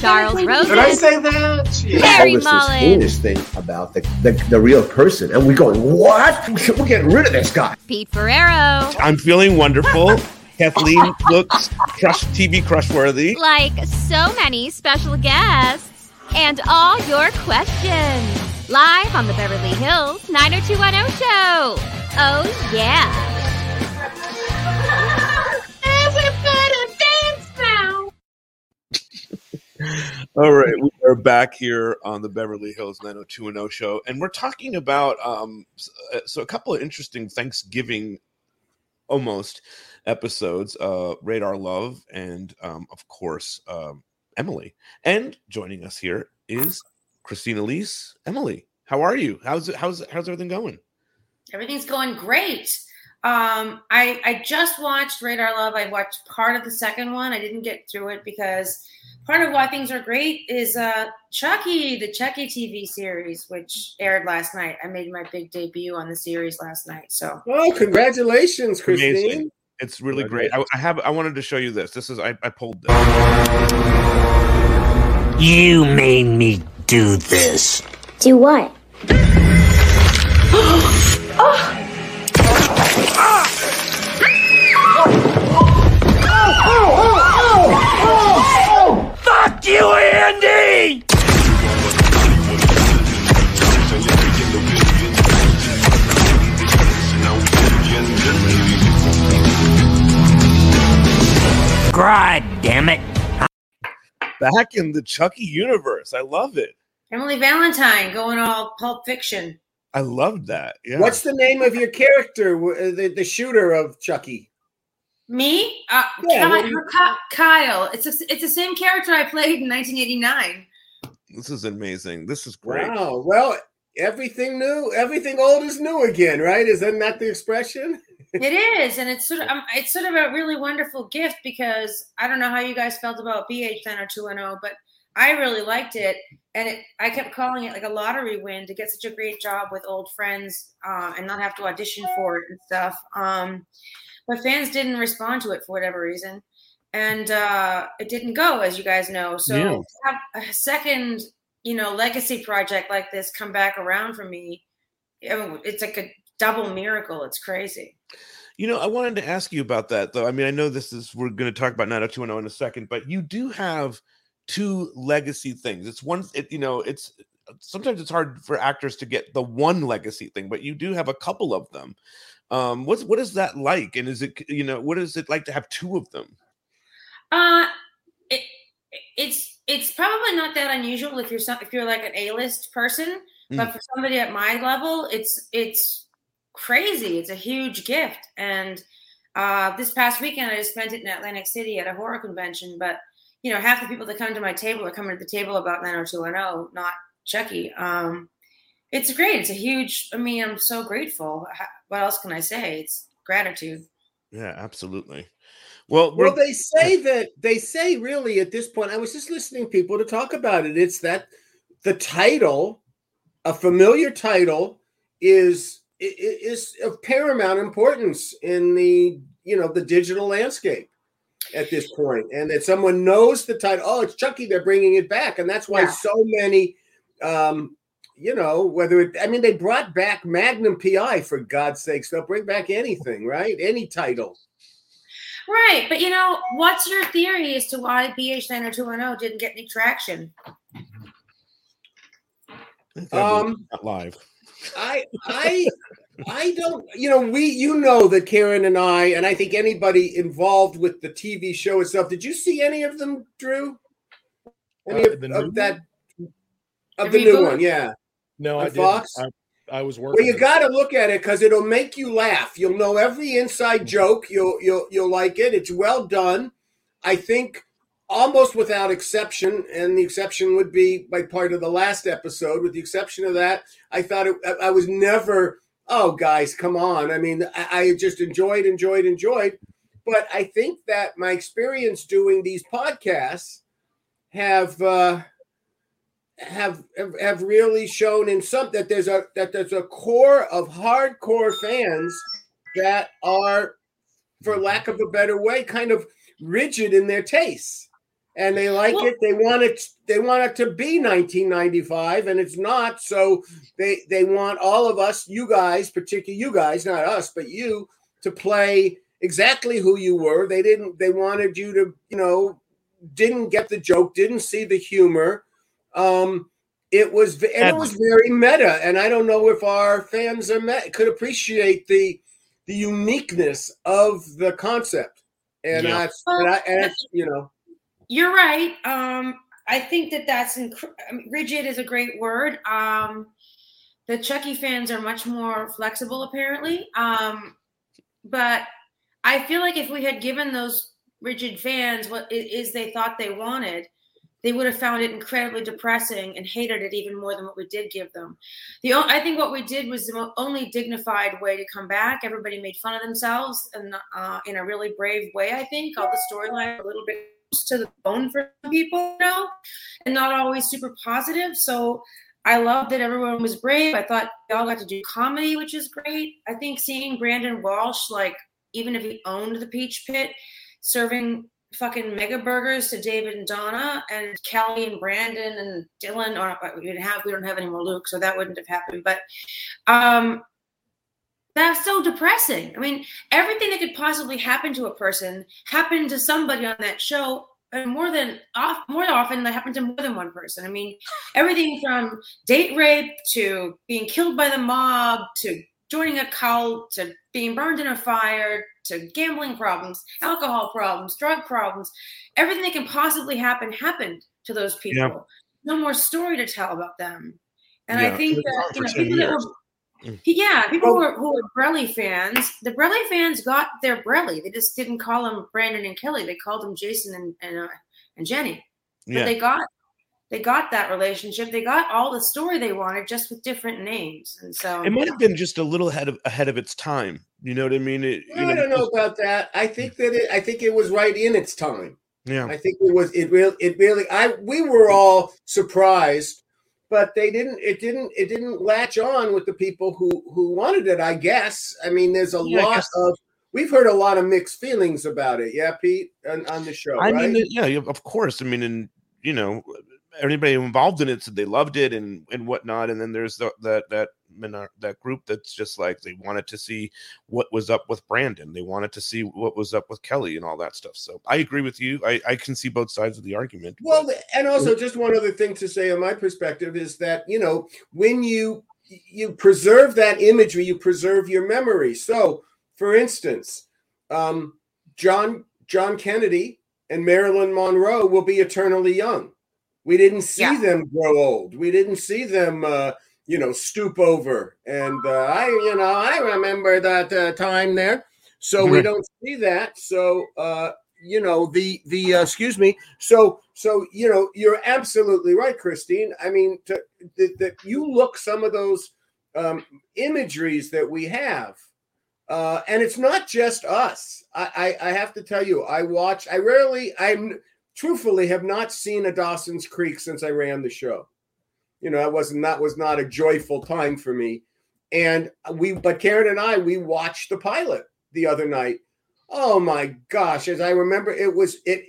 Charles Rosin. Did I say that? Yeah. Harry all this, this Mullins. heinous thing about the, the, the real person. And we're going, what? We're getting rid of this guy. Pete Ferrero. I'm feeling wonderful. Kathleen looks crush TV crush worthy. like so many special guests and all your questions live on the Beverly Hills 90210 show. Oh, yeah. All right, we are back here on the Beverly Hills 90210 show, and we're talking about um, uh, so a couple of interesting Thanksgiving almost episodes. Uh, Radar Love, and um, of course um, Emily. And joining us here is Christine Elise. Emily, how are you? How's it? How's how's everything going? Everything's going great. Um, I I just watched Radar Love. I watched part of the second one. I didn't get through it because part of why things are great is uh, Chucky, the Chucky TV series, which aired last night. I made my big debut on the series last night. So Oh, congratulations, Christine. Amazing. It's really great. I, I have. I wanted to show you this. This is. I, I pulled this. You made me do this. Do what? Fuck Back in the Chucky universe. I love it. Emily Valentine going all Pulp Fiction. I loved that. Yeah. What's the name of your character, the, the shooter of Chucky? Me, uh, Yeah, Ky- what do you- Kyle. It's a, it's the same character I played in 1989. This is amazing. This is great. Wow. Well, everything new, everything old is new again, right? Isn't that the expression? It is, and it's sort of um, it's sort of a really wonderful gift because I don't know how you guys felt about BH 90210, but I really liked it, and it, I kept calling it like a lottery win to get such a great job with old friends uh, and not have to audition for it and stuff. Um, but fans didn't respond to it for whatever reason, and uh, it didn't go, as you guys know. So Yeah. have a second, you know, legacy project like this come back around for me, it's like a double miracle. It's crazy. You know, I wanted to ask you about that though. I mean, I know this is we're going to talk about 90210 in a second, but you do have two legacy things. It's one it, you know, it's sometimes it's hard for actors to get the one legacy thing, but you do have a couple of them. Um what's what is that like and is it you know, what is it like to have two of them? Uh, it, it's it's probably not that unusual if you're some, if you're like an A-list person, but for somebody at my level, it's it's crazy. It's a huge gift. And uh, this past weekend, I just spent it in Atlantic City at a horror convention. But you know, half the people that come to my table are coming to the table about 90210, not Chucky. Um, it's great. It's a huge. I mean, I'm so grateful. What else can I say? It's gratitude. Yeah, absolutely. Well, Well, they say that they say really at this point. I was just listening to people to talk about it. It's that the title, a familiar title, is i- i- is of paramount importance in the you know the digital landscape at this point, and that someone knows the title. Oh, it's Chucky. They're bringing it back, and that's why Yeah. so many. Um, you know whether it, I mean they brought back Magnum PI for God's sakes. They'll bring back anything, right? Any title. Right, but you know, what's your theory as to why BH 90210 didn't get any traction? Um, live. I I I don't you know we you know that Karen and I and I think anybody involved with the TV show itself did you see any of them Drew any Uh, of, the new of that of The the new one yeah No, On I didn't. Fox? I, I was working. well you got to look at it cuz it'll make you laugh you'll know every inside joke you'll you'll you'll like it it's well done I think almost without exception, and the exception would be like part of the last episode. With the exception of that, I thought it, I I was never. Oh, guys, come on! I mean, I, I just enjoyed, enjoyed, enjoyed. But I think that my experience doing these podcasts have uh, have have- really shown in some that there's a that there's a core of hardcore fans that are, for lack of a better way, kind of rigid in their tastes, and they like Well- it. They want it. They want it to be 1995, and it's not. So they they want all of us, you guys, particularly you guys, not us, but you, to play exactly who you were. They didn't. They wanted you to, you know, didn't get the joke, didn't see the humor. Um, it was v- and it was very meta, and I don't know if our fans are met, could appreciate the the uniqueness of the concept. And Yeah. I, and I, and I- you know, You're right. Um, I think that that's inc- rigid is a great word. Um, the Chucky fans are much more flexible, apparently. Um, but I feel like if we had given those rigid fans what it is they thought they wanted, they would have found it incredibly depressing and hated it even more than what we did give them. The I think what we did was the only dignified way to come back. Everybody made fun of themselves and uh, in a really brave way. I think all the storyline a little bit to the bone for people, you know, and not always super positive. So I love that everyone was brave. I thought they all got to do comedy, which is great. I think seeing Brandon Walsh, like even if he owned the Peach Pit, serving fucking mega burgers to David and Donna and Kelly and Brandon and Dylan, or we didn't have we don't have any more Luke, so that wouldn't have happened. But um that's so depressing. I mean, everything that could possibly happen to a person happened to somebody on that show, and more than off, more often that happened to more than one person. I mean, everything from date rape to being killed by the mob to joining a cult to being burned in a fire to gambling problems, alcohol problems, drug problems, everything that can possibly happen happened to those people. Yeah. No more story to tell about them. And Yeah, I think that you know, for 10 people that were. Yeah, people Well- who are, who are Brelly fans, the Brelly fans got their Brelly. They just didn't call them Brandon and Kelly. They called them Jason and and, uh, and Jenny. But Yeah. they got they got that relationship. They got all the story they wanted, just with different names. And so It might have been just a little ahead of ahead of its time. You know what I mean? It, you I don't know about that. I think that it, I think it was right in its time. Yeah. I think it was it real it really I we were all surprised, but they didn't it didn't it didn't latch on with the people who who wanted it, I guess. I mean there's a Yeah, lot of we've heard a lot of mixed feelings about it. Yeah, Pete, on, on the show, I right? mean, yeah, of course. I mean, and you know, everybody involved in it said they loved it and and whatnot. And then there's the, that that that group that's just like they wanted to see what was up with Brandon. They wanted to see what was up with Kelly and all that stuff. So I agree with you. I I can see both sides of the argument. but- Well, and also just one other thing to say on my perspective is that you know when you you preserve that imagery, you preserve your memory. So, for instance, um, John John Kennedy and Marilyn Monroe will be eternally young. We didn't see Yeah. them grow old. We didn't see them, uh, you know, stoop over. And uh, I, you know, I remember that uh, time there. So we Mhm. don't see that. So uh, you know the the uh, excuse me so so you know you're absolutely right christine i mean that you look some of those um, imageries that we have uh, and it's not just us I, I i have to tell you i watch i rarely i'm truthfully have not seen a dawson's creek since i ran the show you know that wasn't that was not a joyful time for me and we but karen and i we watched the pilot the other night Oh my gosh! As I remember, it was it.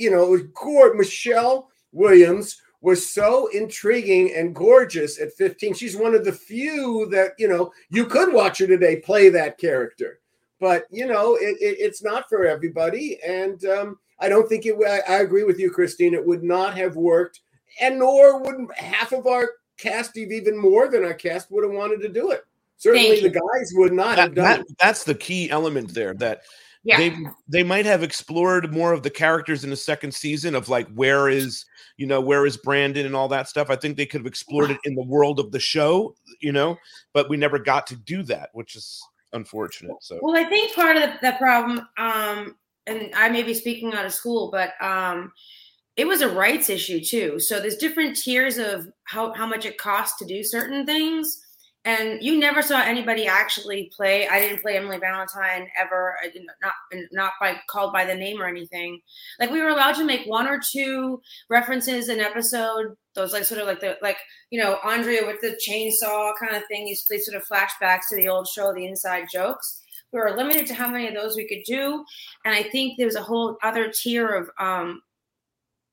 You know, it was gorgeous. Michelle Williams was so intriguing and gorgeous at 15. She's one of the few that you know you could watch her today play that character. But you know, it, it, it's not for everybody, and um, I don't think it. I agree with you, Christine. It would not have worked, and nor would half of our cast, even more than our cast, would have wanted to do it. Certainly, the guys would not that, have done that it. that's the key element there that yeah. they they might have explored more of the characters in the second season of like where is you know where is brandon and all that stuff i think they could have explored it in the world of the show you know but we never got to do that which is unfortunate so Well, I think part of the, the problem, um, and I may be speaking out of school, but um, it was a rights issue too. So there's different tiers of how, how much it costs to do certain things. And you never saw anybody actually play. I didn't play Emily Valentine ever. I did not not by called by the name or anything. Like we were allowed to make one or two references an episode. Those like sort of like the like you know Andrea with the chainsaw kind of thing. These, these sort of flashbacks to the old show, the inside jokes. We were limited to how many of those we could do, and I think there was a whole other tier of um,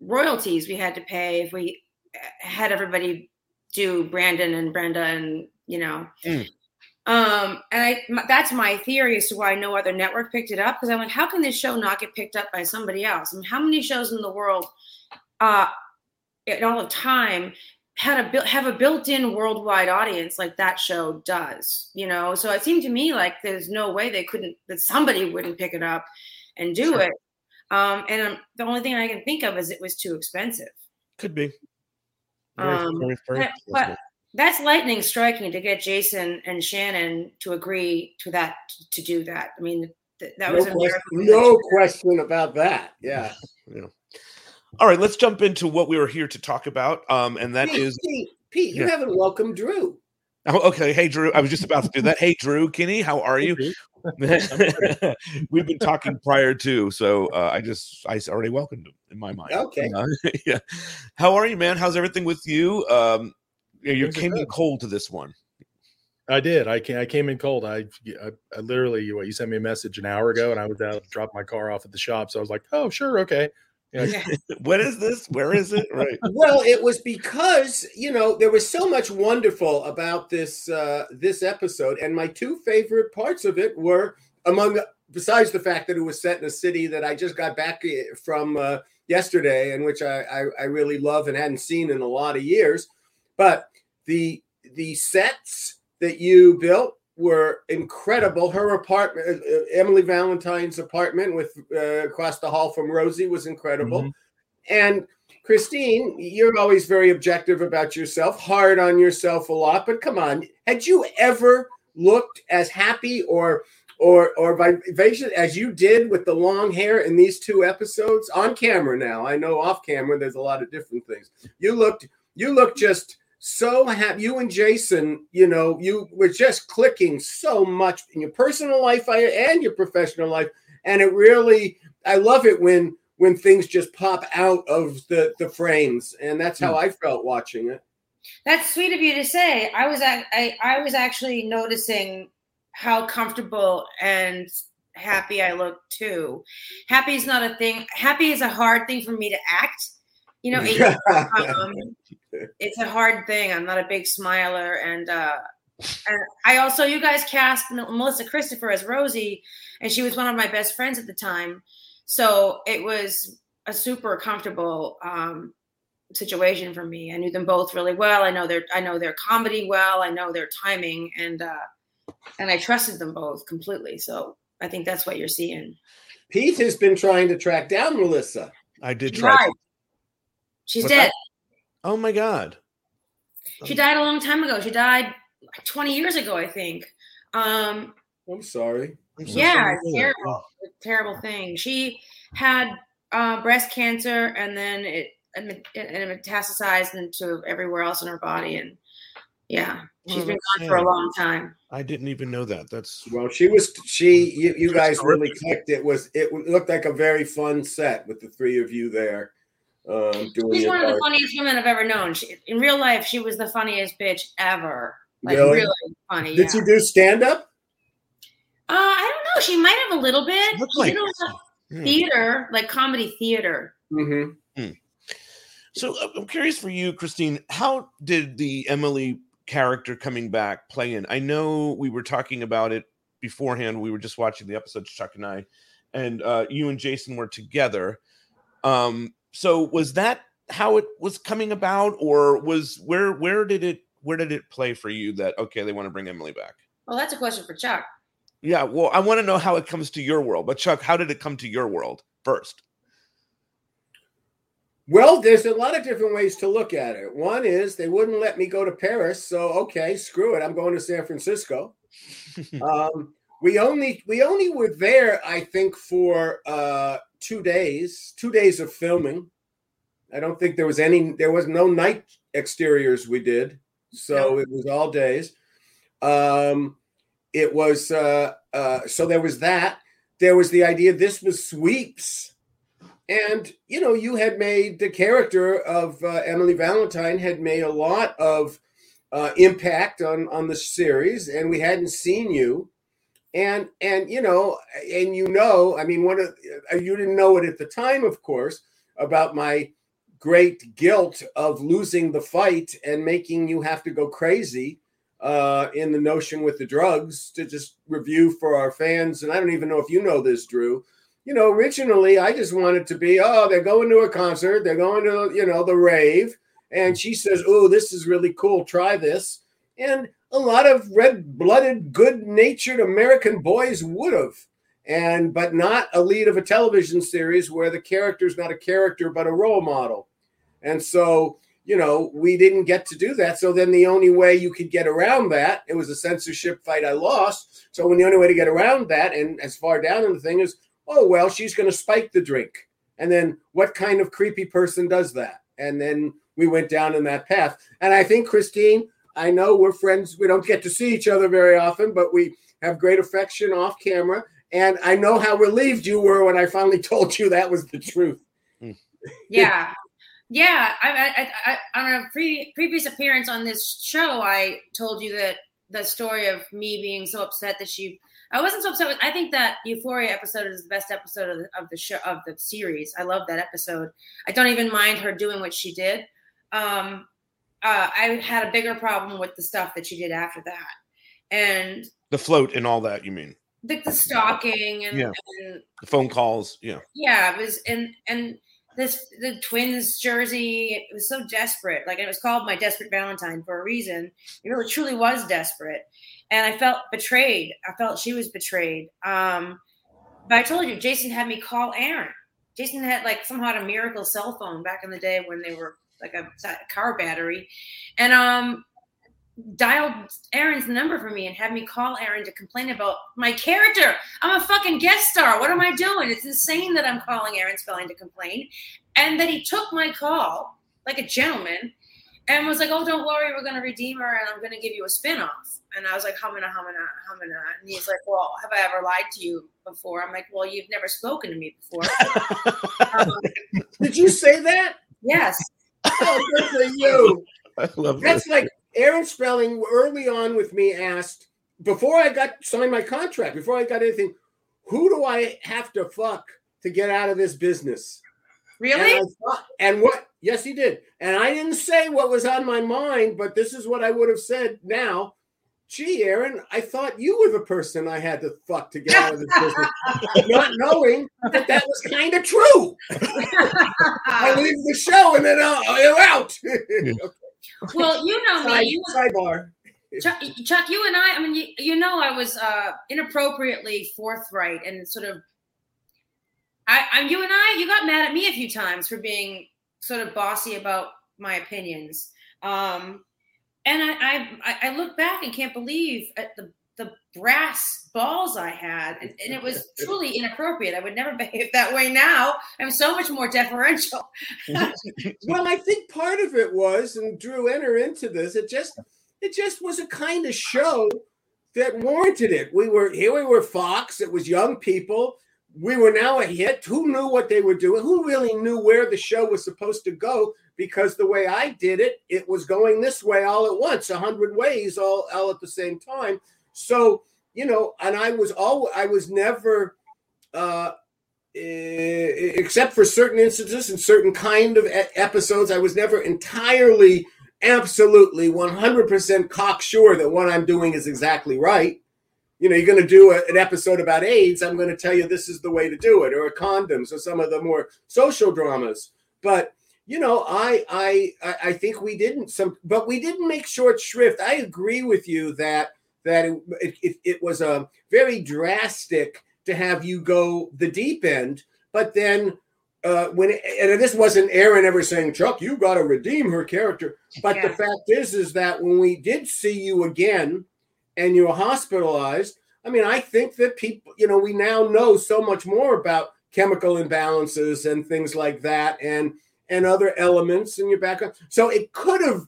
royalties we had to pay if we had everybody do Brandon and Brenda and you know. Mm. Um, and I m- that's my theory as to why no other network picked it up because I'm like, how can this show not get picked up by somebody else? I mean, how many shows in the world, uh, in all of time, had a built have a built-in worldwide audience like that show does? You know, so it seemed to me like there's no way they couldn't that somebody wouldn't pick it up and do Sure. it. Um, and um, the only thing I can think of is it was too expensive. Could be. Very- Um, very- very but, but that's lightning striking to get Jason and Shannon to agree to that to do that. I mean, th- that no, was question, no question about that. Yeah. Yeah. All right, let's jump into what we were here to talk about. Um, and that Pete, is Pete, Pete, you haven't welcomed Drew. Oh, okay. Hey, Drew. I was just about to do that. Hey, Drew, Kenny, how are you? We've been talking prior to, so uh, I just I already welcomed him in my mind. Okay. Uh, yeah. How are you, man? How's everything with you? Um, you Things came in cold to this one. I did. I came. I came in cold. I, I, I literally, what you sent me a message an hour ago, and I was out, dropped my car off at the shop. So I was like, "Oh, sure, okay." Yeah, Yeah. What is this? Where is it? Right. Well, it was because you know there was so much wonderful about this uh, this episode, and my two favorite parts of it were among besides the fact that it was set in a city that I just got back eh, from uh, yesterday, and which I, I I really love and hadn't seen in a lot of years, but the the sets that you built were incredible. Her apartment, uh, uh, Emily Valentine's apartment with uh, across the hall from Rosie was incredible. Mhm. And Christine, you're always very objective about yourself, hard on yourself a lot, but come on, had you ever looked as happy or or or vivacious as you did with the long hair in these two episodes on camera now? I know off camera there's a lot of different things. You looked you looked just so happy. You and Jason, you know, you were just clicking so much in your personal life and your professional life, and it really I love it when when things just pop out of the the frames, and that's how hmm. I felt watching it. That's sweet of you to say. I was ac- I, I was actually noticing how comfortable and happy I look too. Happy is not a thing. Happy is a hard thing for me to act. You know, it- um, it's a hard thing. I'm not a big smiler, and uh, and I also you guys cast Melissa Christopher as Rosie, and she was one of my best friends at the time, so it was a super comfortable um, situation for me. I knew them both really well. I know their I know their comedy well. I know their timing, and uh, and I trusted them both completely. So I think that's what you're seeing. Pete has been trying to track down Melissa. I did try. died. She's What's dead. that? Oh my god. She died a long time ago. She died like 20 years ago, I think. Um, I'm sorry. I'm so yeah, sorry to it's hear that. terrible. It's terrible thing. She had uh, breast cancer, and then it and it metastasized into everywhere else in her body, and yeah, she's Well, been that's gone for a long time. I didn't even know that. That's Well, she was she. You, you guys really clicked. It was it looked like a very fun set with the three of you there um, doing She's one of the funniest women I've ever known. She, in real life, she was the funniest bitch ever. Like Really? really, funny. Did yeah. she do stand up? Uh, I don't know. She might have a little bit. Looked She like did a lot of Hmm. theater, like comedy theater. Mm-hmm. So uh, I'm curious for you, Christine. How did the Emily character coming back play in? I know we were talking about it beforehand. We were just watching the episodes, Chuck and I, and uh, you and Jason were together. Um, so was that how it was coming about, or was where where did it where did it play for you that okay they want to bring Emily back? Well, that's a question for Chuck. Yeah, well, I want to know how it comes to your world. But Chuck, how did it come to your world first? Well, there's a lot of different ways to look at it. One is they wouldn't let me go to Paris, so okay, screw it. I'm going to San Francisco. um, we only we only were there, I think, for uh, two days, two days of filming. I don't think there was any. There was no night exteriors we did, so it was all days. Um, it was uh, uh, so there was that. There was the idea this was sweeps, and you know you had made the character of uh, Emily Valentine had made a lot of uh, impact on on the series, and we hadn't seen you, and and you know and you know I mean one of uh, you didn't know it at the time, of course, about my great guilt of losing the fight and making you have to go crazy uh, in the notion with the drugs to just review for our fans. And I don't even know if you know this, Drew. You know, originally I just wanted to be, oh, they're going to a concert, they're going to, you know, the rave. And she says, oh, this is really cool, try this. And a lot of red blooded, good natured American boys would have. And but not a lead of a television series where the character is not a character but a role model. And so, you know, we didn't get to do that. So then the only way you could get around that, it was a censorship fight I lost. So when the only way to get around that, and as far down in the thing is, oh well, she's going to spike the drink. And then what kind of creepy person does that? And then we went down in that path. And I think Christine, I know we're friends. We don't get to see each other very often, but we have great affection off camera. And I know how relieved you were when I finally told you that was the truth. yeah yeah I, I, I, on a pre, previous appearance on this show i told you that the story of me being so upset that she i wasn't so upset with i think that euphoria episode is the best episode of the, of the show of the series i love that episode i don't even mind her doing what she did um uh, i had a bigger problem with the stuff that she did after that and The float and all that, you mean? the, the stalking and, Yeah. and The phone calls, yeah. yeah, it was and and this the twins jersey. It was so desperate. Like it was called my desperate Valentine for a reason. It really truly was desperate, and I felt betrayed. I felt she was betrayed. Um, but I told you, Jason had me call Aaron. Jason had like somehow had a miracle cell phone back in the day when they were like a car battery, and um dialed Aaron's number for me and had me call Aaron to complain about my character. I'm a fucking guest star. What am I doing? It's insane that I'm calling Aaron Spelling to complain. And that he took my call like a gentleman and was like, Oh, don't worry, we're gonna redeem her and I'm gonna give you a spin-off. And I was like, Humana, humana, humana. And he's like, Well, have I ever lied to you before? I'm like, Well, you've never spoken to me before. um, Did you say that? yes. Good for you. I love That's this. like Aaron Spelling early on with me asked before I got signed my contract, before I got anything, who do I have to fuck to get out of this business? Really? And, thought- and what? Yes, he did. And I didn't say what was on my mind, but this is what I would have said now. Gee, Aaron, I thought you were the person I had to fuck to get out of this business, not knowing that that was kind of true. I leave the show and then uh, you're out. well, you know me. Side- You sidebar. Chuck, Chuck, you and I, I mean, you, you know, I was uh, inappropriately forthright and sort of. I, I, you and I, you got mad at me a few times for being sort of bossy about my opinions. Um, and I, I, I look back and can't believe at the the brass balls I had, and, and it was truly inappropriate. I would never behave that way now. I'm so much more deferential. well, I think part of it was, and Drew enter into this. It just, it just was a kind of show that warranted it. We were here. We were Fox. It was young people. We were now a hit. Who knew what they were doing? Who really knew where the show was supposed to go? Because the way I did it, it was going this way all at once, a hundred ways, all all at the same time. So you know, and I was all I was never. uh except for certain instances and certain kind of episodes, I was never entirely, absolutely, 100% cocksure that what I'm doing is exactly right. You know, you're going to do a- an episode about AIDS, I'm going to tell you this is the way to do it, or condoms, or some of the more social dramas. But you know, I I I think we didn't some, but we didn't make short shrift. I agree with you that that it, it, it was a very drastic to have you go the deep end, but then uh, when and this wasn't Aaron ever saying, Chuck, you got to redeem her character. But the fact is, is that when we did see you again, and you were hospitalized, I mean, I think that people, you know, we now know so much more about chemical imbalances and things like that, and and other elements in your background. So it could have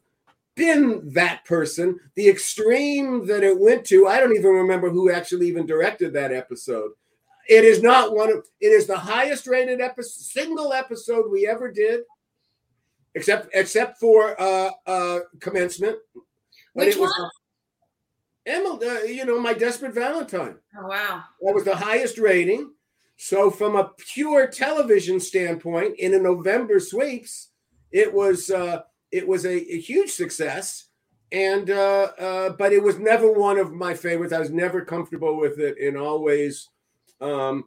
been that person. The extreme that it went to, I don't even remember who actually even directed that episode. It is not one of. It is the highest rated episode, single episode we ever did, except except for uh uh commencement. But Which it was one? Emily, uh, you know, my desperate Valentine. Oh wow. That was the highest rating. So, from a pure television standpoint, in a November sweeps, it was uh, it was a, a huge success, and uh, uh, but it was never one of my favorites. I was never comfortable with it, and always um,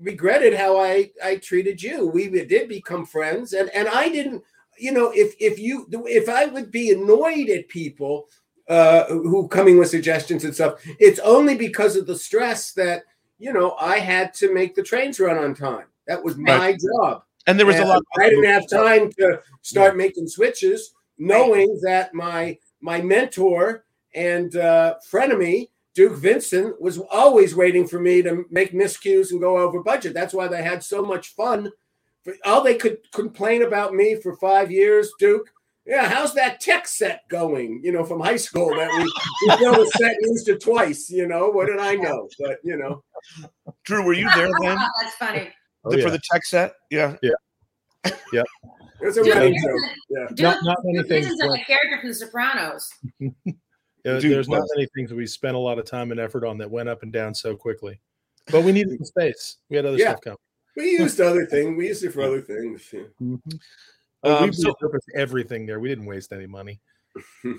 regretted how I I treated you. We did become friends, and and I didn't. You know, if if you if I would be annoyed at people uh, who coming with suggestions and stuff, it's only because of the stress that you know I had to make the trains run on time. That was my Right. job. And there was a And lot. I didn't have time to start making switches, knowing that my my mentor and uh, frenemy Duke Vincent was always waiting for me to make miscues and go over budget. That's why they had so much fun. All they could complain about me for five years, Duke. Yeah, how's that tech set going? You know, from high school that we we built a set used it twice. You know, what did I know? But you know, Drew, were you there then That's funny. Oh, The- yeah. for the tech set? Yeah. yeah, yeah. it's a Dude, running Vincent- joke. Yeah. Dude, Not- not many Dude things Vincent's like a uh, character from The Sopranos. There- Dude, there's not many things we spent a lot of time and effort on that went up and down so quickly. But we needed the space. We had other Yeah. stuff coming. We used other things. We used it for other things. yeah. Mm-hmm. But Um, we so- everything there. We didn't waste any money.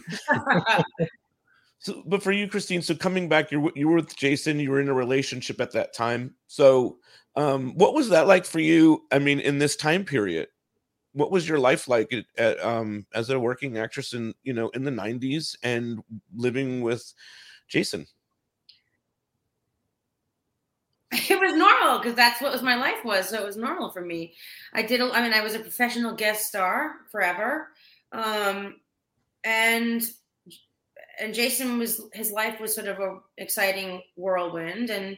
So, but for you, Christine, so coming back, you you were with Jason. You were in a relationship at that time. So, um, what was that like for you? I mean, in this time period, what was your life like at, at, um, as a working actress in you know in the '90s and living with Jason? it was normal because that's what was my life was. So it was normal for me. I did. I mean, I was a professional guest star forever, um, and and Jason was his life was sort of a exciting whirlwind, and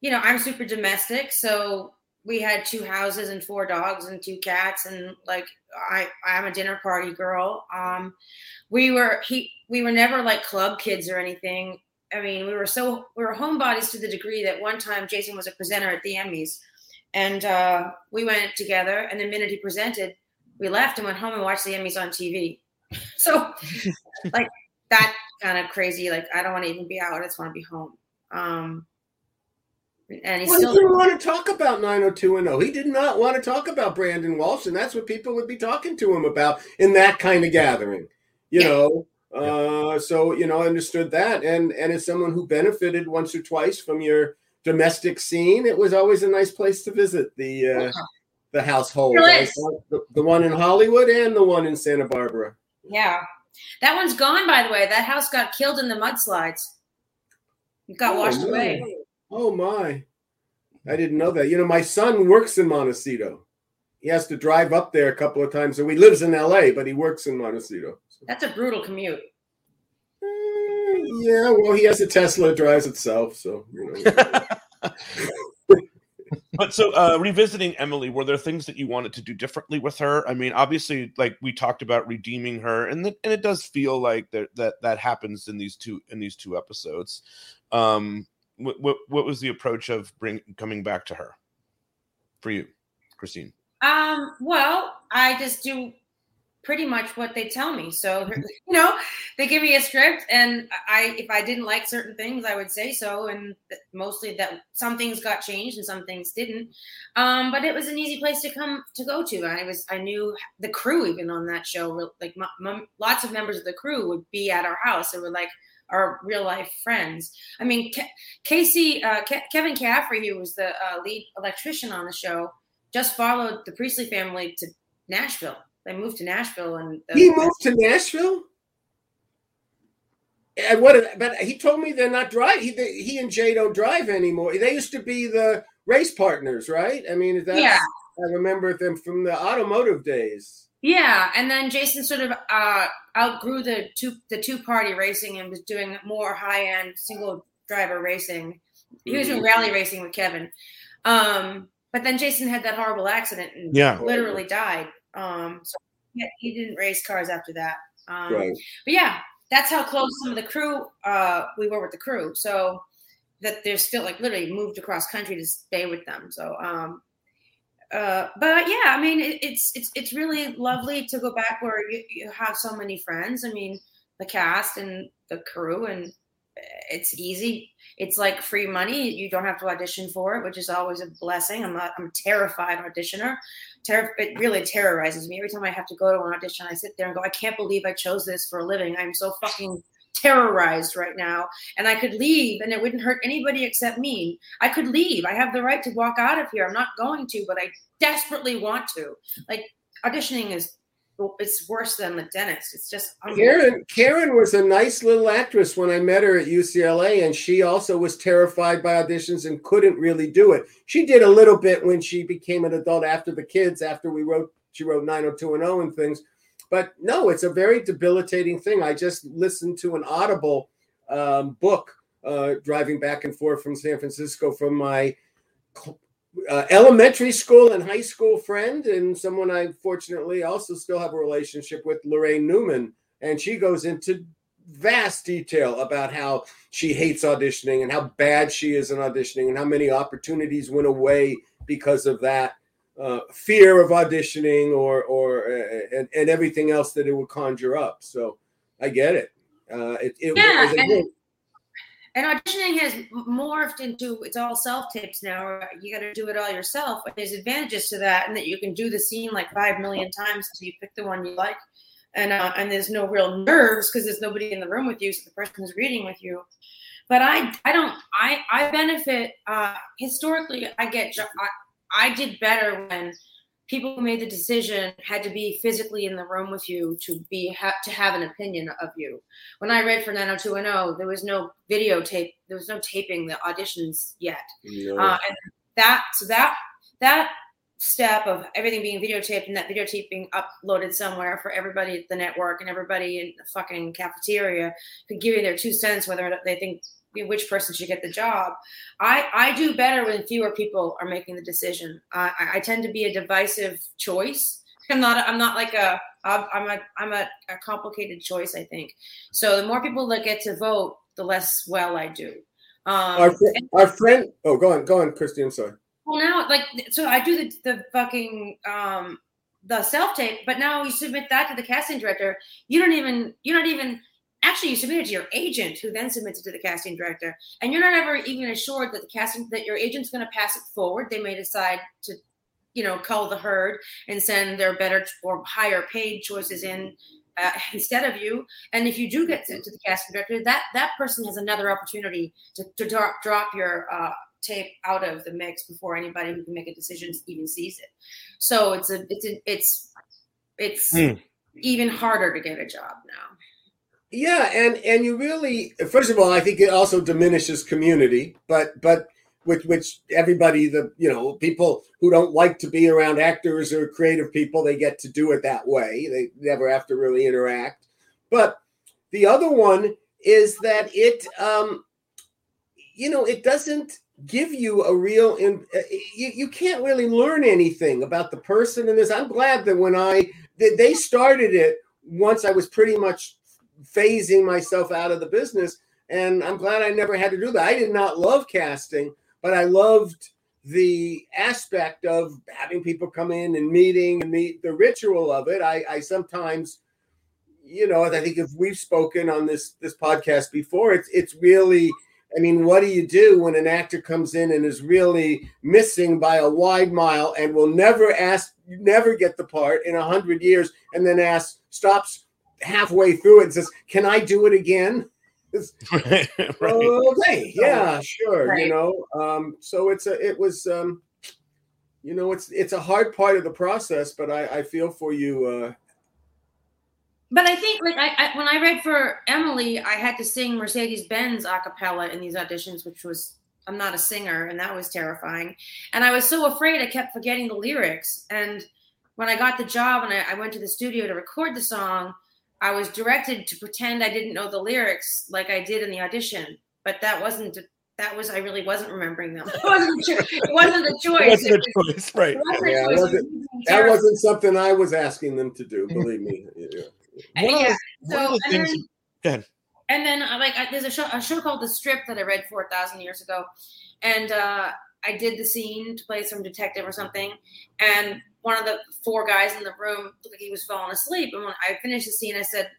you know I'm super domestic, so we had two houses and four dogs and two cats, and like I I'm a dinner party girl. Um, we were he we were never like club kids or anything. I mean, we were so we were homebodies to the degree that one time Jason was a presenter at the Emmys, and uh, we went together. And the minute he presented, we left and went home and watched the Emmys on TV. So, like that kind of crazy. Like I don't want to even be out. I just want to be home. Um, and he's Well, he still didn't want to talk about 90210. He did not want to talk about Brandon Walsh, and that's what people would be talking to him about in that kind of gathering. You Yeah. know, uh, so you know, I understood that, and and as someone who benefited once or twice from your domestic scene, it was always a nice place to visit the uh, the household. Still I is. thought The, the one in Hollywood and the one in Santa Barbara. yeah. That one's gone, by the way. That house got killed in the mudslides. It got Oh, washed away. Oh my. I didn't know that. You know, my son works in Montecito. He has to drive up there a couple of times. So he lives in LA, but he works in Montecito. That's a brutal commute. Mm, Yeah, well, he has a Tesla, it drives itself. So, you know. But so uh revisiting Emily, were there things that you wanted to do differently with her? I mean, obviously, like we talked about redeeming her, and the, and it does feel like that that that happens in these two in these two episodes. Um, what what, what was the approach of bring coming back to her for you, Christine? Um, well, I just do pretty much what they tell me. So, you know, they give me a script and I if I didn't like certain things, I would say so and mostly that some things got changed and some things didn't. Um, but it was an easy place to come to go to. I was I knew the crew even on that show like lots of members of the crew would be at our house. They were like our real life friends. I mean, Ke- Casey, uh, Ke- Kevin Caffrey, who was the uh, lead electrician on the show, just followed the Priestley family to Nashville. They moved to Nashville, and the- he moved to Nashville? And what? But he told me they're not drive. He, they, he and Jay don't drive anymore. They used to be the race partners, right? I mean, that's, Yeah. I remember them from the automotive days. yeah. And then Jason sort of uh, outgrew the two the two party racing and was doing more high end single driver racing. He was doing rally racing with Kevin. Um, but then Jason had that horrible accident and Yeah. literally died. Um, so he didn't race cars after that. Um, Right. But yeah, that's how close some of the crew uh, we were with the crew. So that they're still like literally moved across country to stay with them. So um, uh, but yeah, I mean, it, it's it's it's really lovely to go back where you, you have so many friends. I mean, the cast and the crew, and it's easy. It's like free money. You don't have to audition for it, which is always a blessing. I'm not. I'm a terrified auditioner. Terror. It really terrorizes me every time I have to go to an audition. I sit there and go, I can't believe I chose this for a living. I'm so fucking terrorized right now and i could leave and it wouldn't hurt anybody except me i could leave i have the right to walk out of here i'm not going to but i desperately want to like auditioning is it's worse than the dentist it's just Karen Karen was a nice little actress when I met her at UCLA, and she also was terrified by auditions and couldn't really do it. She did a little bit when she became an adult after the kids, after we wrote she wrote 90210 and things. But no, it's a very debilitating thing. I just listened to an Audible um, book uh, driving back and forth from San Francisco from my uh, elementary school and high school friend, and someone I fortunately also still have a relationship with, Laraine Newman. And she goes into vast detail about how she hates auditioning and how bad she is in auditioning and how many opportunities went away because of that uh, fear of auditioning or or uh, and, and everything else that it would conjure up. So I get it. Uh, it, it Yeah, a and- auditioning has morphed into it's all self tapes now. You got to do it all yourself. There's advantages to that, and that you can do the scene like five million times until you pick the one you like, and uh, and there's no real nerves because there's nobody in the room with you, so the person is reading with you. But I I don't I I benefit uh, historically. I get I, I did better when people who made the decision had to be physically in the room with you to be ha- to have an opinion of you when I read for 90210, there was no videotape, there was no taping the auditions yet. Uh, and that, so that, that step of everything being videotaped and that videotape being uploaded somewhere for everybody at the network and everybody in the fucking cafeteria could give you their two cents whether or not they think which person should get the job. I, I do better when fewer people are making the decision. I, I- tend to be a divisive choice. I'm not. I'm not like a. I'm a. I'm a, a complicated choice. I think. So the more people that get to vote, the less well I do. Um, our, fr- our friend. Oh, go on, go on, Christy. I'm sorry. well, now, like, so I do the, the fucking um the self tape, but now you submit that to the casting director. You don't even. You're not even. Actually, you submit it to your agent, who then submits it to the casting director, and you're not ever even assured that the casting that your agent's going to pass it forward. They may decide to, you know, cull the herd and send their better or higher paid choices in uh, instead of you. And if you do get sent to the casting director, that that person has another opportunity to, to drop drop your uh, tape out of the mix before anybody who can make a decision even sees it. So it's a it's a, it's it's Hmm. even harder to get a job now. Yeah, and and you really first of all, I think it also diminishes community, but but which which everybody the you know people who don't like to be around actors or creative people, they get to do it that way. They never have to really interact. But the other one is that it um you know it doesn't give you a real in, uh, you, you can't really learn anything about the person in this i'm glad that when i they started it once i was pretty much phasing myself out of the business and i'm glad i never had to do that. I did not love casting but i loved the aspect of having people come in and meeting and meet the ritual of it. I, I sometimes you know i think if we've spoken on this this podcast before it's it's really I mean, what do you do when an actor comes in and is really missing by a wide mile and will never ask, never get the part in a hundred years, and then asks, stops halfway through it and says, "Can I do it again?" Right, right. Okay, yeah, sure. Right. You know, um, so it's a, it was, um, you know, it's it's a hard part of the process, but I, I feel for you. Uh, But I think like I, I when I read for Emily, I had to sing Mercedes Benz a cappella in these auditions, which was I'm not a singer, and that was terrifying. And I was so afraid I kept forgetting the lyrics. And when I got the job and I, I went to the studio to record the song, I was directed to pretend I didn't know the lyrics like I did in the audition. but that wasn't. That was I really wasn't remembering them. It wasn't, a it wasn't a choice. It wasn't It a choice, right? was- it wasn't Yeah, it choice. wasn't- That wasn't something I was asking them to do. Believe me. Yeah. Yeah. of So the and things- then, Go ahead. and then uh, like I, there's a show a show called The Strip that I read four thousand years ago, and uh, I did the scene to play some detective or something, and one of the four guys in the room looked like he was falling asleep, and when I finished the scene, I said,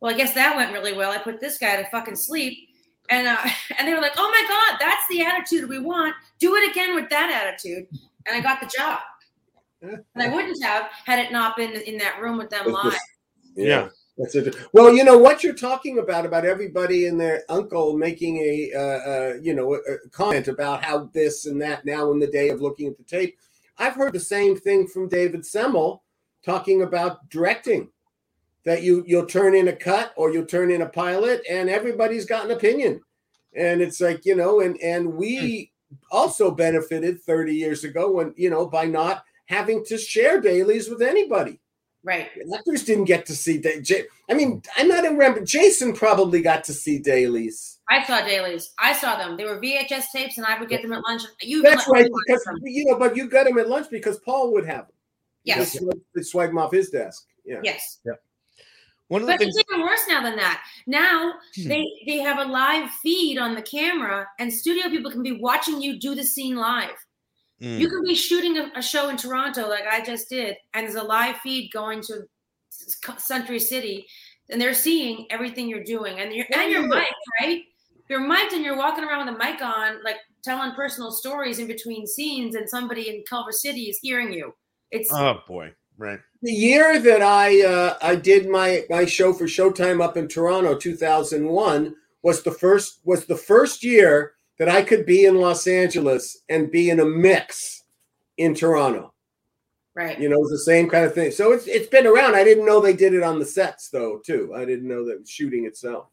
"Well, I guess that went really well. I put this guy to fucking sleep." And uh, and they were like, "Oh my god, that's the attitude we want. Do it again with that attitude." And I got the job. And I wouldn't have had it not been in that room with them live. just- Yeah. That's it. Well, you know what you're talking about about everybody and their uncle making a uh, uh, you know a, a comment about how this and that now in the day of looking at the tape. I've heard the same thing from David Semel talking about directing that you you'll turn in a cut or you'll turn in a pilot and everybody's got an opinion. And it's like, you know, and and we hmm. also benefited 30 years ago when, you know, by not having to share dailies with anybody. Right. Actors didn't get to see. Da- J- I mean, I'm not in remember. Jason probably got to see dailies. I saw dailies. I saw them. They were VHS tapes, and I would get them at lunch. You That's right, because them. you know, but you got them at lunch because Paul would have them. yes, Just swipe- they'd swipe them off his desk. Yeah. yes. Yeah. One of the But things. it's even worse now than that. Now Hmm. they they have a live feed on the camera, and studio people can be watching you do the scene live. Mm. You can be shooting a, a show in Toronto, like I just did, and there's a live feed going to Century City, and they're seeing everything you're doing, and you're and you're mic'd, right? You're mic'd, and you're walking around with a mic on, like telling personal stories in between scenes, and somebody in Culver City is hearing you. It's Oh boy, right. The year that I uh, I did my my show for Showtime up in Toronto, 2001, was the first was the first year that I could be in Los Angeles and be in a mix in Toronto. right. You know, it's the same kind of thing. So it's it's been around. I didn't know they did it on the sets though, too. I didn't know that shooting itself.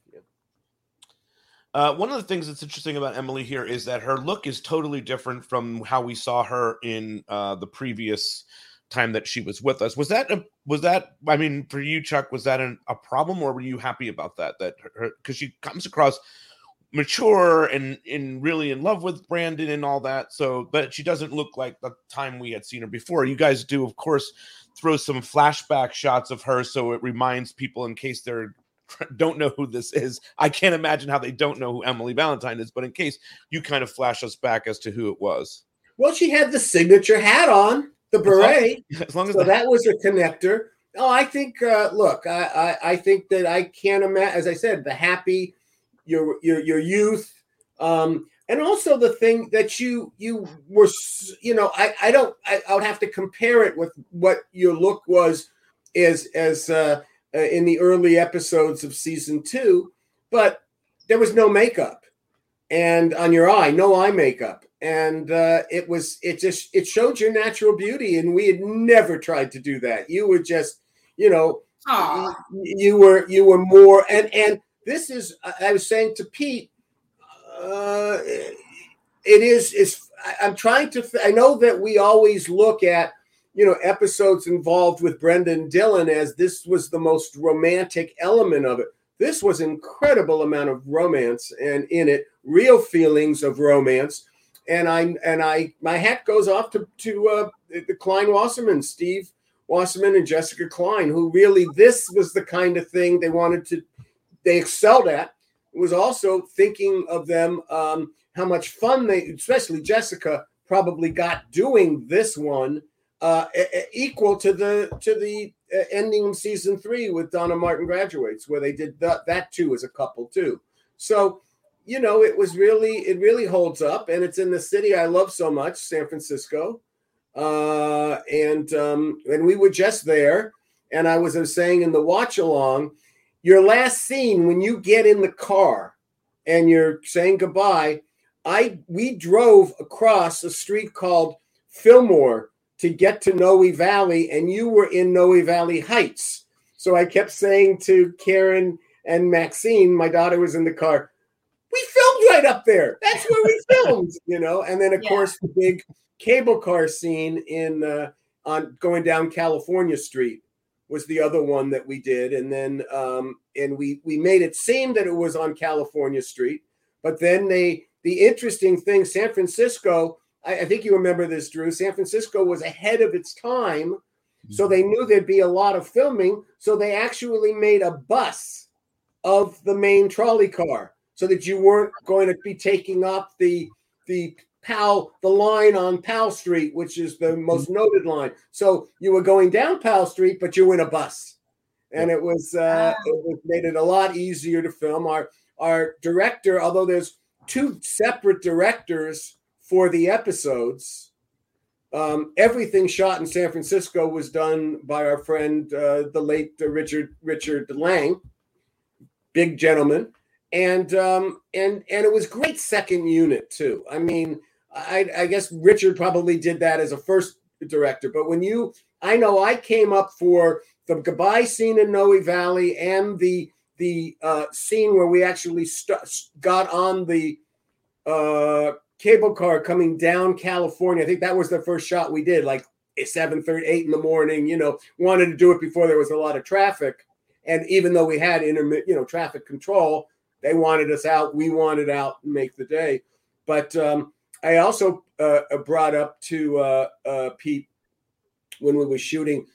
Uh, one of the things that's interesting about Emily here is that her look is totally different from how we saw her in uh, the previous time that she was with us. Was that a, was that? I mean, for you, Chuck, was that an, a problem, or were you happy about that? That because she comes across mature and and really in love with Brandon and all that. So, but she doesn't look like the time we had seen her before. You guys do, of course, throw some flashback shots of her so it reminds people in case they're don't know who this is. I can't imagine how they don't know who Emily Valentine is, but in case you kind of flash us back as to who it was. Well, she had the signature hat on, the As long- beret. As long as So the, that was a connector. Oh, I think. Uh, look, I, I I think that I can't imagine. As I said, the happy, your your your youth, um, and also the thing that you you were. You know, I I don't. I, I would have to compare it with what your look was, as as uh, uh, in the early episodes of season two, but there was no makeup, and on your eye, no eye makeup. And uh, it was it just it showed your natural beauty and we had never tried to do that. You were just you know Aw. you, were you were more and and this is I- i was saying to pete uh, it is is i'm trying to i know that we always look at you know episodes involved with brenda and dylan as this was the most romantic element of it. This was incredible amount of romance and in it real feelings of romance. And I and I my hat goes off to to uh, the Klein Wasserman, Steve Wasserman, and Jessica Klein, who really this was the kind of thing they wanted to they excelled at. It was also thinking of them um, how much fun they, especially Jessica, probably got doing this one uh, equal to the to the uh, ending of season three with Donna Martin graduates, where they did that that too as a couple too. So you know, it was really, it really holds up, and it's in the city I love so much, San Francisco. Uh, and um, and we were just there, and I was, I was saying in the watch along, your last scene when you get in the car and you're saying goodbye. I we drove across a street called Fillmore to get to Noe Valley, and you were in Noe Valley Heights. So I kept saying to Karen and Maxine, my daughter was in the car, we filmed right up there. That's where we filmed, you know. And then of Yeah. course the big cable car scene in uh, on going down California Street was the other one that we did, and then um, and we we made it seem that it was on California Street, But then they, the interesting thing, San Francisco, I, I think you remember this, Drew. San Francisco was ahead of its time. So mm-hmm. they knew there'd be a lot of filming. So they actually made a bus of the main trolley car so that you weren't going to be taking up the the Powell the line on Powell Street, which is the mm-hmm. most noted line. So you were going down Powell Street, but you were in a bus, and it was uh, ah. it was, made it a lot easier to film. Our our director, although there's two separate directors for the episodes, um, everything shot in San Francisco was done by our friend, uh, the late uh, Richard Richard Lang, big gentleman, and um, and and it was great second unit too. I mean, I, I guess Richard probably did that as a first director, but when you, I know I came up for the goodbye scene in Noe Valley and the the uh, scene where we actually st- got on the uh, cable car coming down California. I think that was the first shot we did, like 7 8 in the morning, you know, wanted to do it before there was a lot of traffic. And even though we had intermittent, you know, traffic control, they wanted us out. We wanted out and make the day. But um, I also uh, brought up to uh, uh, Pete when we were shooting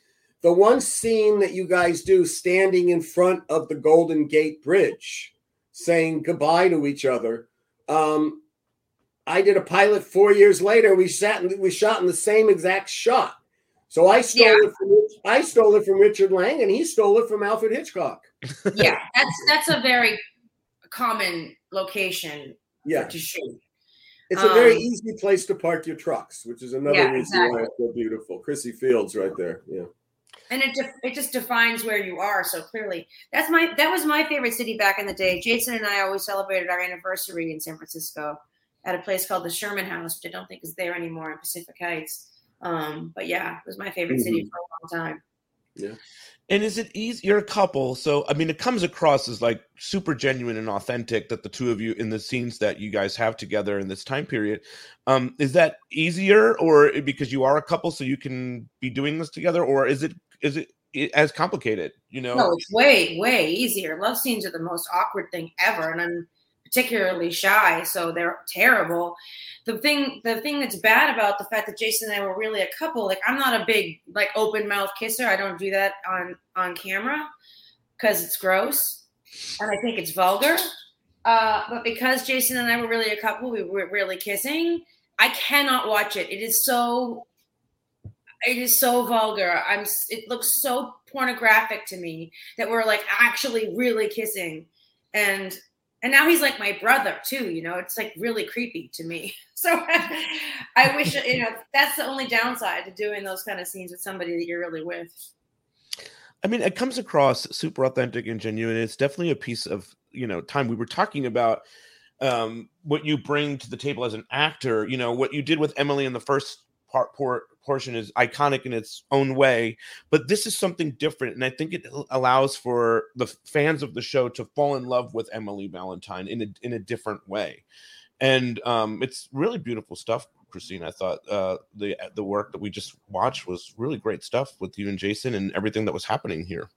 the one scene that you guys do standing in front of the Golden Gate Bridge, saying goodbye to each other. Um, I did a pilot four years later. We sat and we shot in the same exact shot. So I stole Yeah. it from I stole it from Richard Lang, and he stole it from Alfred Hitchcock. yeah, that's that's a very common location Yeah, to shoot. it's a very Um, easy place to park your trucks, which is another Yeah, reason why it's so beautiful. Crissy Fields, right there. Yeah. and it def- it just defines where you are so clearly. That's my that was my favorite city back in the day. Jason and I always celebrated our anniversary in San Francisco at a place called the Sherman House, which I don't think is there anymore in Pacific Heights. Um, but yeah, it was my favorite city for a long time. Yeah. And is it easy? You're a couple, so I mean, it comes across as like super genuine and authentic that the two of you in the scenes that you guys have together in this time period. Um, is that easier, or because you are a couple, so you can be doing this together, or is it is it as complicated? You know, No, it's way, way easier. Love scenes are the most awkward thing ever, and I'm particularly shy, so they're terrible. The thing, the thing that's bad about the fact that Jason and I were really a couple, like I'm not a big like open mouth kisser. I don't do that on on camera because it's gross and I think it's vulgar. Uh, but because Jason and I were really a couple, we were really kissing. I cannot watch it. It is so it is so vulgar. I'm it looks so pornographic to me that we're like actually really kissing. And and now he's like my brother too, you know. It's like really creepy to me. So I wish you know that's the only downside to doing those kind of scenes with somebody that you're really with. I mean, it comes across super authentic and genuine. It's definitely a piece of you know time. We were talking about um, what you bring to the table as an actor. You know what you did with Emily in the first part por- portion is iconic in its own way, but this is something different, and I think it allows for the fans of the show to fall in love with Emily Valentine in a in a different way, and um, it's really beautiful stuff. Christine, I thought uh, the the work that we just watched was really great stuff with you and Jason and everything that was happening here.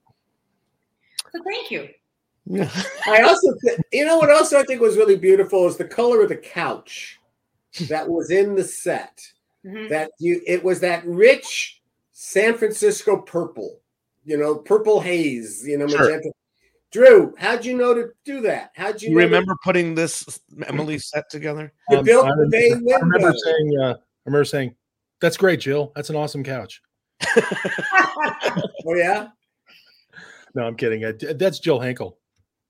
So thank you. Yeah. I also, th- you know, what also I think was really beautiful is the color of the couch that was in the set. Mhm. That you, it was that rich San Francisco purple, you know, purple haze, you know, Sure. magenta. Drew, how'd you know to do that? How'd you, You know to- remember putting this Emily set together? You Um, built I, the bay remember, I remember saying, uh, I remember saying, "That's great, Jill. That's an awesome couch." Oh yeah, No, I'm kidding. I, that's Jill Henkel.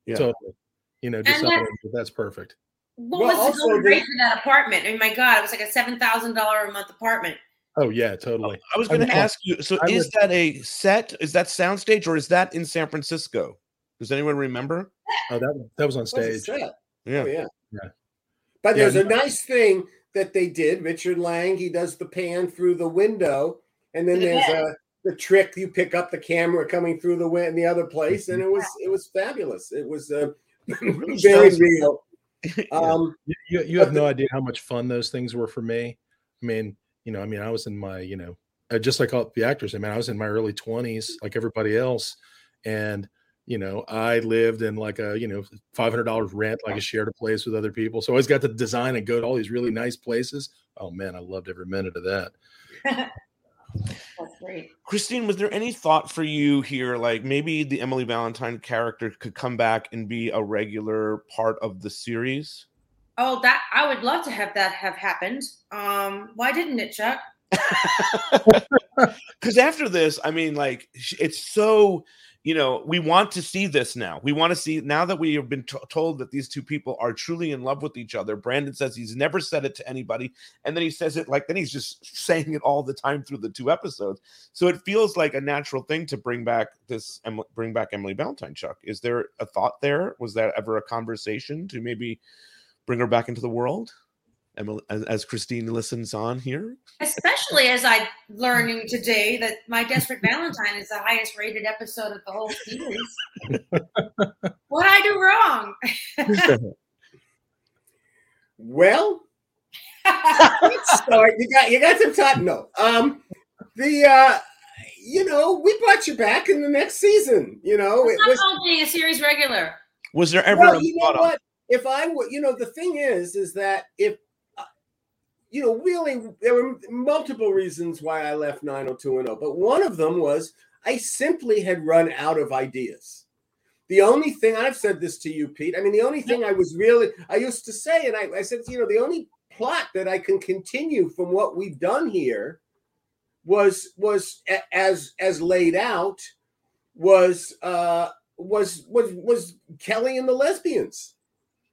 Yeah. Totally. You know, just And something that's perfect. What Well, was also the going the- rate for that apartment? I mean, my God, it was like a seven thousand dollar a month apartment. Oh yeah, totally. I was going to ask you. So, I is would- that a set? Is that soundstage, or is that in San Francisco? Does anyone remember? Oh, that that was on That was stage. Yeah. Oh, yeah. Yeah. But Yeah, there's a nice thing that they did. Richard Lang, he does the pan through the window, and then there's a the trick you pick up the camera coming through the in the other place, and it was it was fabulous. It was uh, really very real. Um, You, you, have no idea how much fun those things were for me. I mean, you know, I mean, I was in my, you know, uh, just like all the actors. I mean, I was in my early twenties, like everybody else, and you know, I lived in like a, you know, five hundred dollars rent, like I shared a place with other people. So I always got to design and go to all these really nice places. Oh man, I loved every minute of that. That's great. Christine, was there any thought for you here, like maybe the Emily Valentine character could come back and be a regular part of the series? Oh, that I would love to have that have happened. Um, why didn't it, Chuck? Because after this, I mean, like it's so you know we want to see this now. We want to see now that we have been t- told that these two people are truly in love with each other. Brandon says he's never said it to anybody, and then he says it like then he's just saying it all the time through the two episodes. So it feels like a natural thing to bring back this bring back Emily Valentine. Chuck, is there a thought there? Was that ever a conversation to maybe bring her back into the world? Emily, as, as Christine listens on here. Especially as I'm learning today that My Desperate Valentine is the highest rated episode of the whole series. what I do wrong? Well, let's. You got you got some time. No, um, the uh, you know, we brought you back in the next season. You know, it It's not was called being a series regular. Was there ever well, a you know what? If I would, you know, the thing is, is that if, you know, really, there were multiple reasons why I left 90210, but one of them was I simply had run out of ideas. The only thing I've said this to you, Pete. I mean, the only thing I was really, I used to say, and I, I said, you know, the only plot that I can continue from what we've done here was was as as laid out was uh was was was Kelly and the lesbians.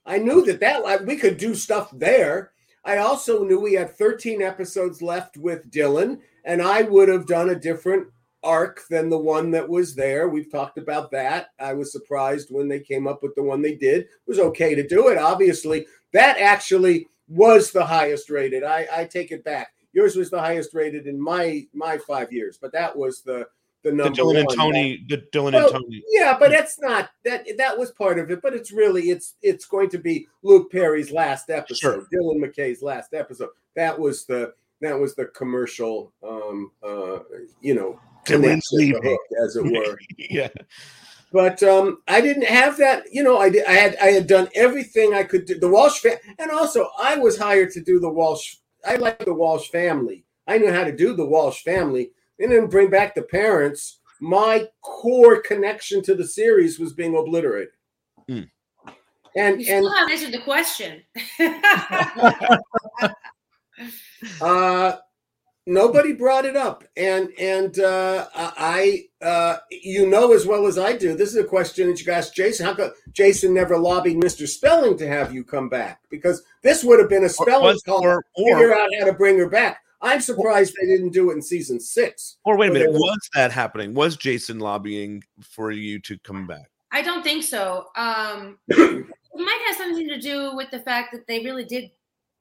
I knew that that we could do stuff there. I also knew we had 13 episodes left with Dylan, and I would have done a different arc than the one that was there. We've talked about that. I was surprised when they came up with the one they did. It was okay to do it. Obviously, that actually was the highest rated. I, I take it back. Yours was the highest rated in my my five years, but that was the the the number Dylan and. Tony, the Dylan Well, and Tony. Yeah, but that's not that that was part of it. But it's really it's it's going to be Luke Perry's last episode, Dylan McKay's last episode. That was the that was the commercial um uh you know Dylan's leaving. as it were. yeah. But um, I didn't have that. You know, I did. I had. I had done everything I could do. The Walsh fa- and also I was hired to do the Walsh. I like the Walsh family. I knew how to do the Walsh family, and then bring back the parents. My core connection to the series was being obliterated. Mm. And You and still haven't answered the question. uh nobody brought it up and and uh i uh you know as well as i do this is a question that you asked jason how come jason never lobbied mr spelling to have you come back because this would have been a spelling was- call or- to figure out how to bring her back i'm surprised they didn't do it in season six Or wait a minute, was that happening? Was Jason lobbying for you to come back? I don't think so. Um, it might have something to do with the fact that they really did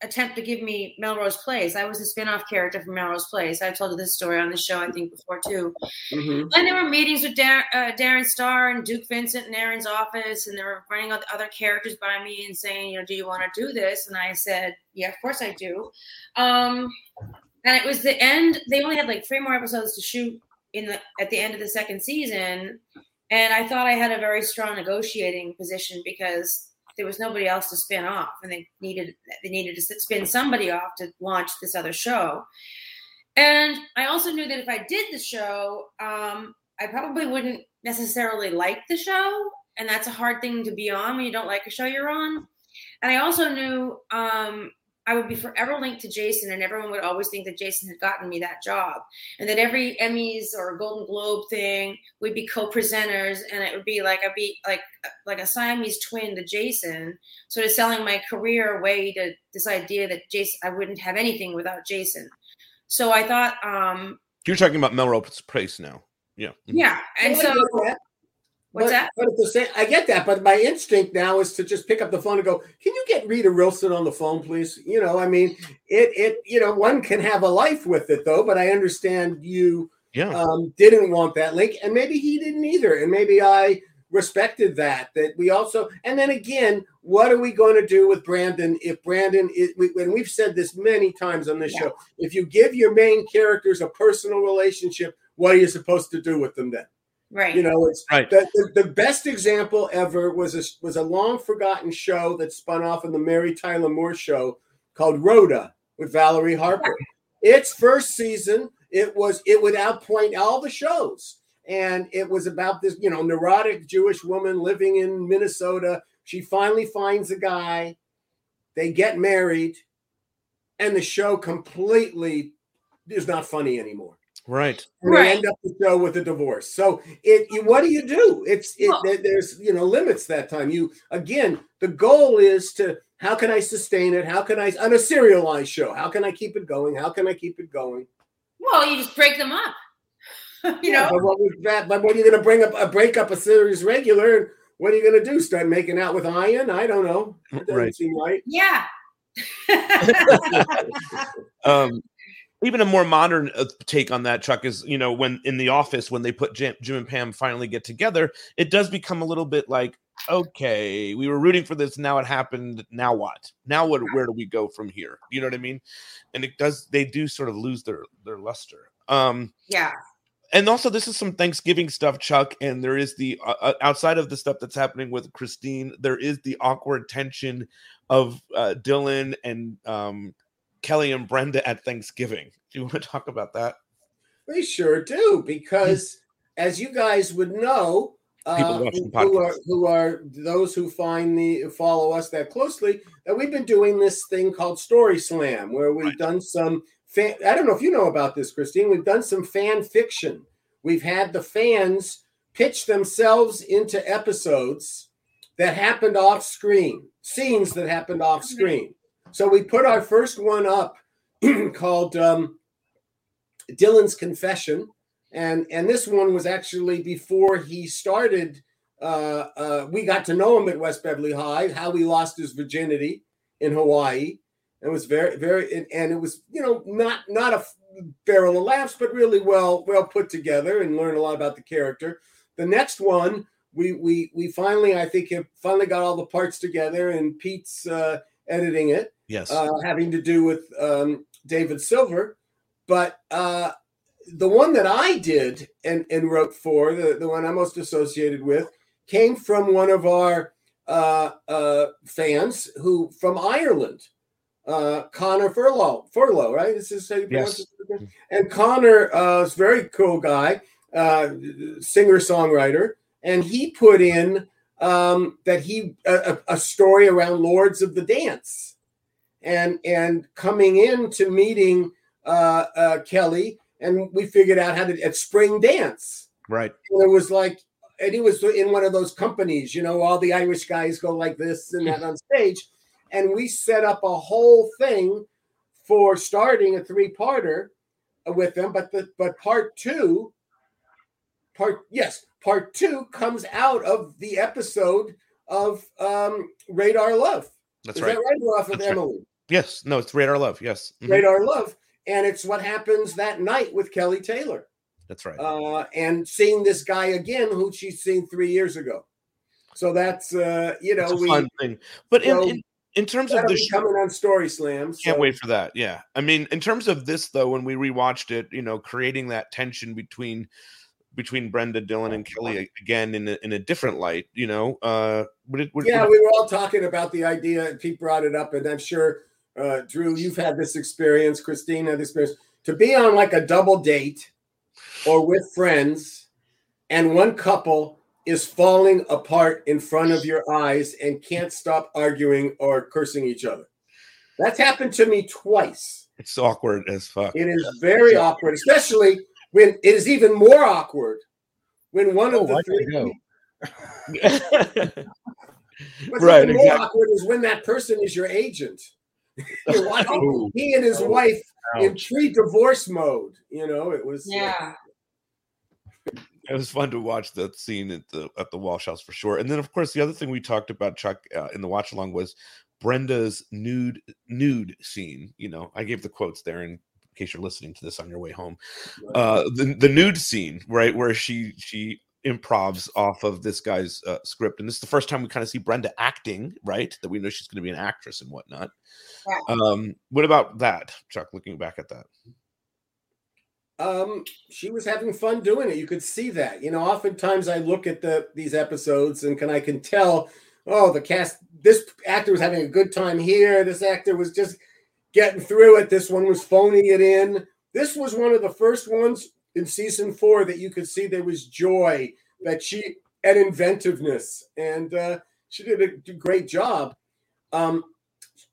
attempt to give me Melrose Place. I was a spin-off character from Melrose Place. I've told this story on the show, I think, before too. Mhm. And there were meetings with Dar- uh, Darren Star and Duke Vincent in Aaron's office, and they were running out the other characters by me and saying, you know, do you want to do this? And I said, yeah, of course I do. Um, and it was the end. They only had like three more episodes to shoot in the at the end of the second season, and I thought I had a very strong negotiating position because there was nobody else to spin off, and they needed they needed to spin somebody off to launch this other show. And I also knew that if I did the show, um, I probably wouldn't necessarily like the show, and that's a hard thing to be on when you don't like a show you're on. And I also knew um, I would be forever linked to Jason, and everyone would always think that Jason had gotten me that job, and that every Emmys or Golden Globe thing we'd be co-presenters, and it would be like I'd be like like a Siamese twin to Jason, sort of selling my career away to this idea that Jason I wouldn't have anything without Jason. So I thought, um, You're talking about Melrose Place now. Yeah. yeah, and so get that. What's but, that? But at the same, I get that. But my instinct now is to just pick up the phone and go, "Can you get Rita Wilson on the phone, please?" You know, I mean, it, it, you know, one can have a life with it though. But I understand you Yeah. um, didn't want that link, and maybe he didn't either, and maybe I respected that. That we also, and then again, what are we going to do with Brandon if Brandon is? We, and we've said this many times on this Yeah. show. If you give your main characters a personal relationship, what are you supposed to do with them then? Right. You know, it's Right. the, the, the best example ever was a was a long forgotten show that spun off in the Mary Tyler Moore show called Rhoda with Valerie Harper. Its first season, it was it would outpoint all the shows, and it was about this you know neurotic Jewish woman living in Minnesota. She finally finds a guy, they get married, and the show completely is not funny anymore Right. and Right. end up the show with a divorce. So it, you, what do you do? It's it, Well- there's you know limits that time. You again, the goal is to how can I sustain it? How can I on a serialized show? How can I keep it going? How can I keep it going? Well, you just break them up. you know. but what was that? But what are you going to bring up a break up a series regular? And what are you going to do? Start making out with Ian? I don't know. It doesn't Right. seem right. Yeah. um even a more modern uh, take on that chuck is you know when in the office when they put jim, jim and pam finally get together it does become a little bit like okay we were rooting for this now it happened now what? Now what where do we go from here? You know what i mean? And it does they do sort of lose their their luster. Um yeah. and also this is some thanksgiving stuff chuck and there is the uh, uh, outside of the stuff that's happening with christine there is the awkward tension of uh, dylan and um, kelly and brenda at thanksgiving do you want to talk about that We sure do, because as you guys would know, uh, who, who are, who are those who find the follow us that closely, that we've been doing this thing called Story Slam, where we've Right. done some fan. I don't know if you know about this, Christine. We've done some fan fiction. We've had the fans pitch themselves into episodes that happened off screen, scenes that happened off screen. So we put our first one up called um, Dylan's Confession, and and this one was actually before he started. Uh, uh, we got to know him at West Beverly High, how he lost his virginity in Hawaii. And it was very very, and, and it was you know not not a barrel of laughs, but really well well put together, and learned a lot about the character. The next one, we we we finally, I think, have finally got all the parts together, and Pete's uh, editing it yes uh, having to do with um, David Silver. But uh, the one that I did and, and wrote for, the, the one I'm most associated with, came from one of our uh, uh, fans who from Ireland, uh, Connor Furlow. Furlow, right? This is how you pronounce Yes. it. And Connor uh, is a very cool guy, uh, singer songwriter, and he put in um, that he a, a a story around Lords of the Dance and and coming into meeting uh, uh, Kelly, and we figured out how to at spring dance. right And it was like, and he was in one of those companies, you know, all the Irish guys go like this and that on stage, and we set up a whole thing for starting a three-parter with them. But the but part two, part yes, part two comes out of the episode of um, Radar Love. that's Is right that right? Off of That's right. Yes no it's radar love yes Mhm. Radar Love. And it's what happens that night with Kelly Taylor. that's right Uh, and seeing this guy again, who she's seen three years ago. So that's uh, you know, we fun thing but in, so in, in terms of the show coming on Story Slams. Can't wait for that. Yeah. I mean, in terms of this though, when we rewatched it, you know, creating that tension between between Brenda, Dylan, and Kelly again in a, in a different light, you know, uh, would it, would, Yeah, would- we were all talking about the idea, and Pete brought it up, and I'm sure uh, Drew, you've had this experience, Christina, this experience to be on like a double date or with friends, and one couple is falling apart in front of your eyes and can't stop arguing or cursing each other. That's happened to me twice. it's awkward as fuck. It is very awkward, especially when it is even more awkward when one of the three gotta. What's Right, even more exactly. awkward is when that person is your agent. You're he and his wife in Ouch. pre-divorce mode. You know, it was uh, Yeah. it was fun to watch that scene at the at the Walsh House for sure. And then, of course, the other thing we talked about, Chuck, uh, in the watch along was Brenda's nude nude scene. You know, I gave the quotes there in case you're listening to this on your way home. Uh, the the nude scene, right, where she she improvs off of this guy's uh, script, and this is the first time we kind of see Brenda acting, right? That we know she's going to be an actress and whatnot. Yeah. Um, what about that, Chuck? Looking back at that, um, she was having fun doing it. You could see that. You know, oftentimes I look at the these episodes and can I can tell, oh, the cast. This actor was having a good time here. This actor was just getting through it. This one was phoning it in. This was one of the first ones in season four that you could see there was joy, that she and inventiveness, and uh, she did a great job. Um,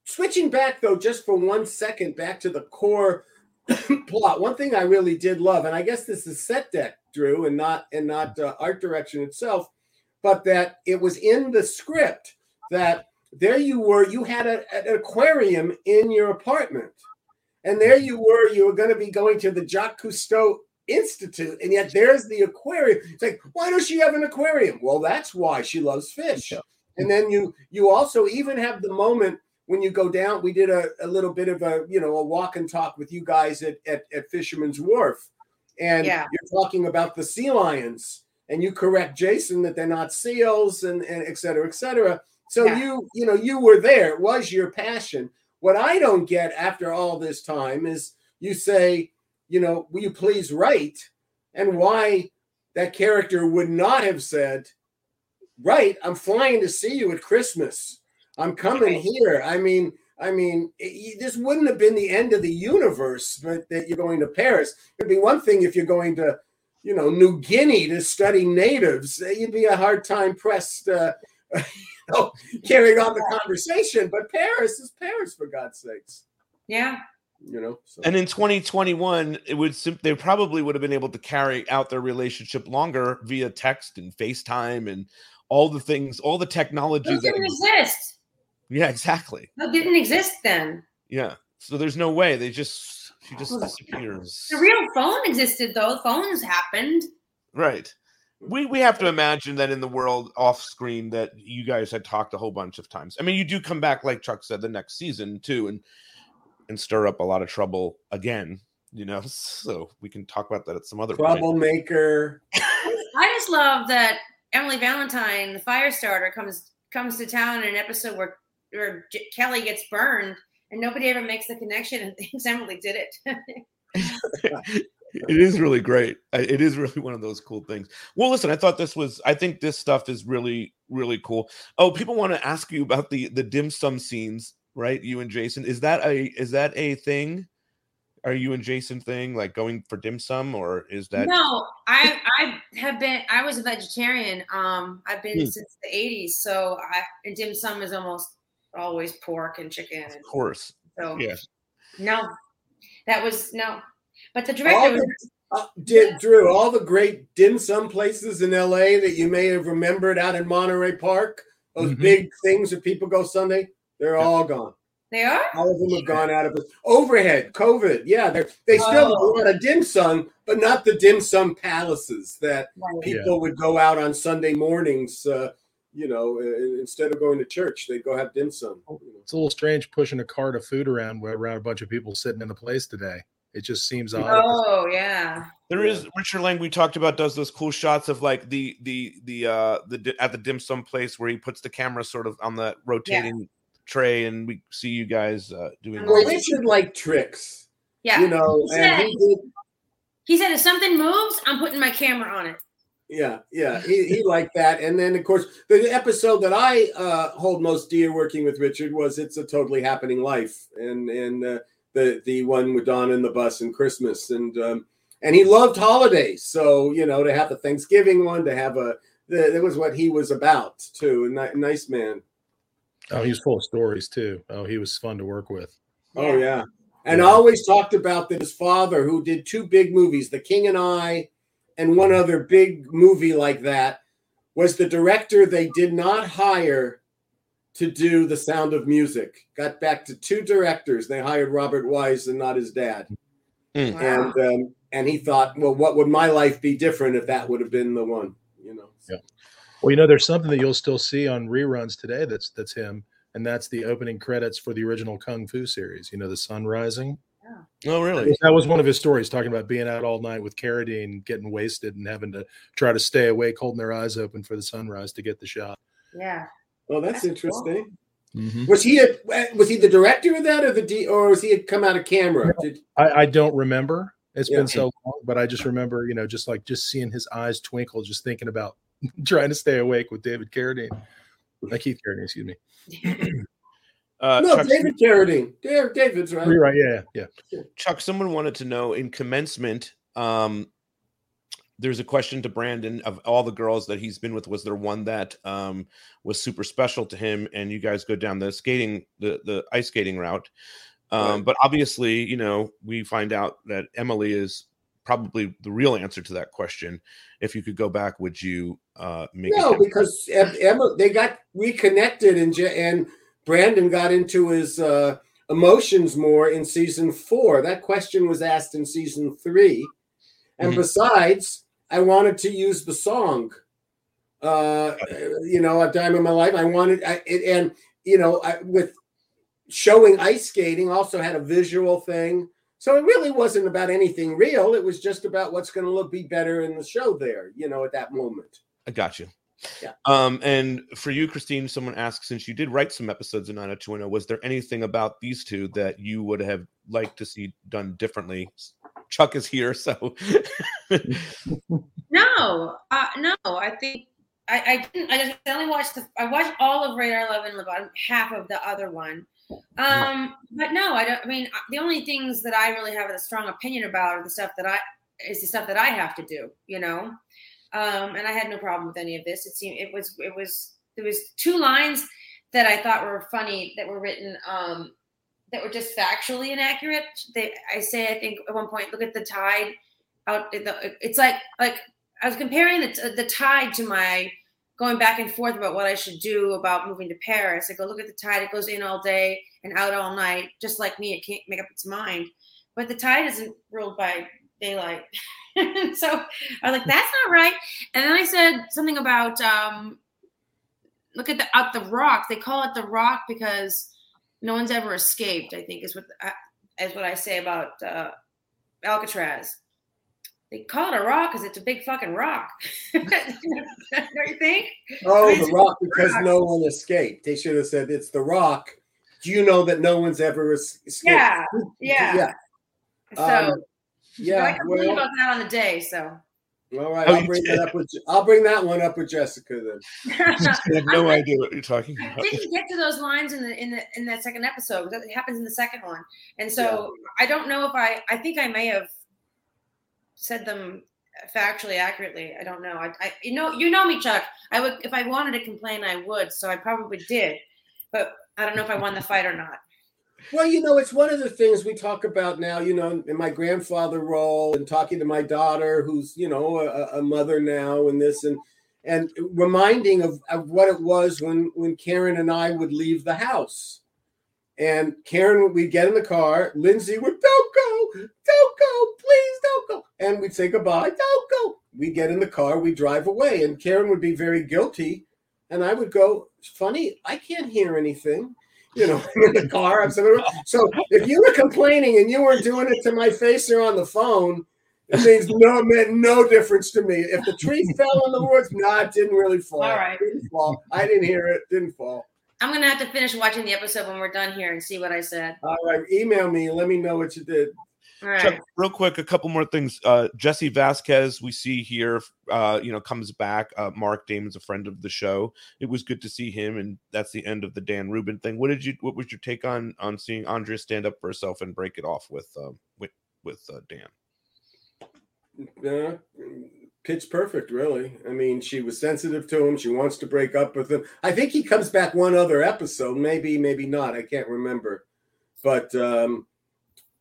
switching back though, just for one second, back to the core plot. One thing I really did love, and I guess this is set deck, Drew, and not and not uh, art direction itself, but that it was in the script that there you were, you had a, an aquarium in your apartment, and there you were, you were going to be going to the Jacques Cousteau Institute, and yet there's the aquarium. It's like, why does she have an aquarium? Well, that's why she loves fish. And then you you also even have the moment when you go down, we did a, a little bit of a you know a walk and talk with you guys at at, at Fisherman's Wharf, and Yeah. you're talking about the sea lions, and you correct Jason that they're not seals, and and et cetera, et cetera. So Yeah. you you know you were there. It was your passion. What I don't get after all this time is you say, you know, will you please write, and why that character would not have said, right, I'm flying to see you at Christmas. I'm coming Right. here. I mean, I mean, it, this wouldn't have been the end of the universe, but that you're going to Paris. It'd be one thing if you're going to, you know, New Guinea to study natives. Uh, You'd be a hard time pressed, uh, you know, carrying on the conversation. But Paris is Paris, for God's sakes. Yeah. You know. So. And in 2021, it would sim- they probably would have been able to carry out their relationship longer via text and FaceTime and all the things, all the technology. Those That, didn't exist. yeah, exactly. That didn't exist then. Yeah. So there's no way they just she just disappears. The real phone existed though. Phones happened. Right. We we have to imagine that in the world off screen that you guys had talked a whole bunch of times. I mean, you do come back, like Chuck said, the next season too, and and stir up a lot of trouble again. You know, so we can talk about that at some other. Troublemaker. I just love that Emily Valentine, the fire starter, comes comes to town in an episode where where J- Kelly gets burned, and nobody ever makes the connection and thinks Emily did it. it is really great. It is really one of those cool things. Well, listen, I thought this was. I think this stuff is really, really cool. Oh, people want to ask you about the the dim sum scenes, right? You and Jason. Is that a is that a thing? Are you and Jason thing like going for dim sum, or is that no, I I have been. I was a vegetarian. Um, I've been Hmm. since the '80s, so I and dim sum is almost always pork and chicken. Of course? so yes. no, that was no. But the All director was the, uh, did, Drew, all the great dim sum places in LA that you may have remembered out in Monterey Park, those Mhm. big things that people go Sunday, they're all gone. they are. All of them have gone out of it. Overhead, COVID, yeah, they're, they still have a lot of dim sum, but not the dim sum palaces that Right. people would go out on Sunday mornings. Uh, you know, uh, instead of going to church, they'd go have dim sum. It's a little strange pushing a cart of food around where- around a bunch of people sitting in a place today. It just seems odd. Oh yeah. There is Richard Lang we talked about does those cool shots of like the the the uh the at the dim sum place where he puts the camera sort of on the rotating tray and we see you guys uh doing Well, all- Richard liked tricks, Yeah. you know, He and said, he did he said if something moves, I'm putting my camera on it. Yeah, yeah, he, he liked that. And then, of course, the episode that I uh, hold most dear working with Richard was "It's a Totally Happening Life," and and uh, the the one with Dawn and the bus and Christmas, and um, and he loved holidays. So you know, to have the Thanksgiving one, to have a that was what he was about too. A nice man. Oh, he was full of stories too. Oh, he was fun to work with. Oh yeah, and Yeah. always talked about that his father, who did two big movies, The King and I, and one other big movie like that, was the director they did not hire to do The Sound of Music. Got back to two directors. They hired Robert Wise and not his dad, Mm. Wow. and um, and he thought, well, what would my life be different if that would have been the one? You know. Yeah. Well, you know, there's something that you'll still see on reruns today. That's that's him, and that's the opening credits for the original Kung Fu series. You know, the Sun Rising. Yeah. Oh really? That was one of his stories, talking about being out all night with Carradine, getting wasted, and having to try to stay awake, holding their eyes open for the sunrise to get the shot. Yeah. Oh, that's That's cool. interesting. Mhm. Was he a, was he the director of that, or the D, or was he had come out of camera? Did, I, I don't remember, It's Yeah. been so long, but I just remember, you know, just like just seeing his eyes twinkle, just thinking about trying to stay awake with David Carradine, uh, Keith Carradine, excuse me. Uh, no, Chuck, David Carradine. There, David's right. You're right. Yeah, yeah, yeah. Chuck, someone wanted to know in commencement. Um, there's a question to Brandon of all the girls that he's been with. Was there one that um, was super special to him? And you guys go down the skating, the the ice skating route. Um, Right. But obviously, you know, we find out that Emily is probably the real answer to that question. If you could go back, would you uh, make? No, because Emma, they got reconnected, and and Brandon got into his uh, emotions more in season four. That question was asked in season three, and Mhm. besides, I wanted to use the song. Uh, you know, a time in my life, I wanted, I, it, and you know, I, with showing ice skating, also had a visual thing. So it really wasn't about anything real. It was just about what's going to look be better in the show there. You know, at that moment. I got you. Yeah. Um, and for you, Christine, someone asked since you did write some episodes in 90210, was there anything about these two that you would have liked to see done differently? Chuck is here, so No, uh, no. I think I, I didn't. I just I only watched the. I watched all of Radar Love and about half of the other one. Um, but no, I don't. I mean, uh, the only things that I really have a strong opinion about are the stuff that I is the stuff that I have to do. You know, um, and I had no problem with any of this. It seemed it was it was there was two lines that I thought were funny that were written um, that were just factually inaccurate. They I say I think at one point look at the tide out. It's like like I was comparing the the tide to my going back and forth about what I should do about moving to Paris. I go look at the tide; it goes in all day and out all night, just like me. It can't make up its mind. But the tide isn't ruled by daylight. so I was like, that's not right. And then I said something about um, look at the out the rock. They call it the rock because no one's ever escaped. I think is what uh, is what I say about uh, Alcatraz. They call it a rock because it's a big fucking rock. Don't you think? Oh, I mean, the rock because Rock. no one escaped. They should have said it's the rock. Do you know that no one's ever escaped? Yeah, yeah. Yeah. So Um, I yeah. can believe Well, about that on the day. So all right. Oh, I'll bring did. that up with I'll bring that one up with Jessica then. I have no idea what you're talking about. I about. didn't get to those lines in the in the in that second episode. That happens in the second one, and so I don't know if I. I think I may have said them factually accurately. I don't know. I, I you know you know me, Chuck. I would if I wanted to complain, I would. So I probably did, but I don't know if I won the fight or not. Well, you know, it's one of the things we talk about now, you know, in my grandfather role and talking to my daughter, who's, you know, a, a mother now and this and and reminding of, of what it was when when Karen and I would leave the house. And Karen, we'd get in the car. Lindsay would, don't go, don't go, please don't go. And we'd say goodbye, don't go. We'd get in the car, we'd drive away. And Karen would be very guilty. And I would go, funny, I can't hear anything you know, in the car. I'm saying, so if you were complaining and you weren't doing it to my face or on the phone, it means no it meant no difference to me. If the tree fell in the woods, nah, it didn't really fall. All right. It didn't fall. I didn't hear it. Didn't fall. I'm gonna have to finish watching the episode when we're done here and see what I said. All right. Email me. and Let me know what you did. All right. Chuck, real quick, a couple more things. Uh, Jesse Vasquez, we see here, uh, you know, comes back. Uh, Mark Damon's a friend of the show. It was good to see him, and that's the end of the Dan Rubin thing. What did you? What was your take on on seeing Andrea stand up for herself and break it off with um, with with uh, Dan? Yeah, pitch perfect, really. I mean, she was sensitive to him. She wants to break up with him. I think he comes back one other episode, maybe, maybe not. I can't remember. But um,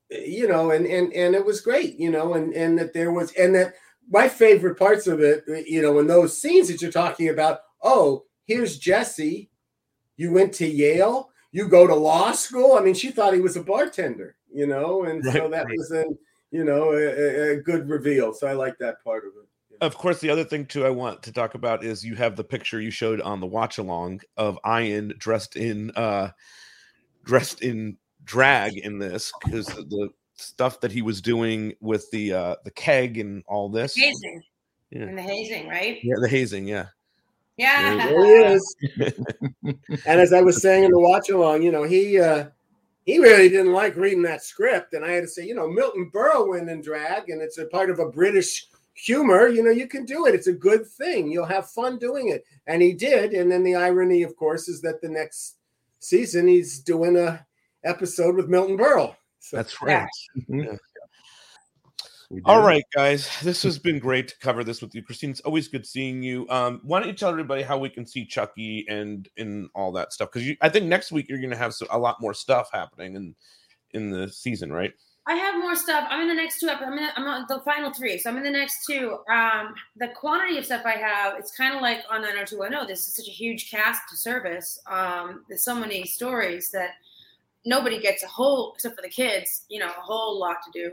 you know, and and and it was great, you know, and and that there was and that my favorite parts of it, you know, in those scenes that you're talking about. Oh, here's Jesse. You went to Yale. You go to law school. I mean, she thought he was a bartender, you know, and so that right. was an you know a, a- a good reveal. So I like that part of it. Of course, the other thing too I want to talk about is you have the picture you showed on the watch along of Ian dressed in uh dressed in drag in this because the stuff that he was doing with the uh the keg and all this. hazing. Yeah. And the hazing, right? Yeah, the hazing, yeah. Yeah. There he is. and as I was saying in the watch along, you know, he uh he really didn't like reading that script, and I had to say, you know, Milton Berle went in drag, and it's a part of a British humor. You know, you can do it. It's a good thing. You'll have fun doing it, and he did. And then the irony, of course, is that the next season he's doing a episode with Milton Berle. So, That's right. Mhm. Yeah. We All did. guys. This has been great to cover this with you, Christine. It's always good seeing you. Um, why don't you tell everybody how we can see Chucky and and all that stuff? Because I think next week you're going to have so, a lot more stuff happening in in the season, right? I have more stuff. I'm in the next two episodes. I'm, in, I'm on the final three, so I'm in the next two. Um, the quantity of stuff I have, it's kind of like on 90210. This is such a huge cast to service. Um, there's so many stories that nobody gets a whole, except for the kids, you know, a whole lot to do.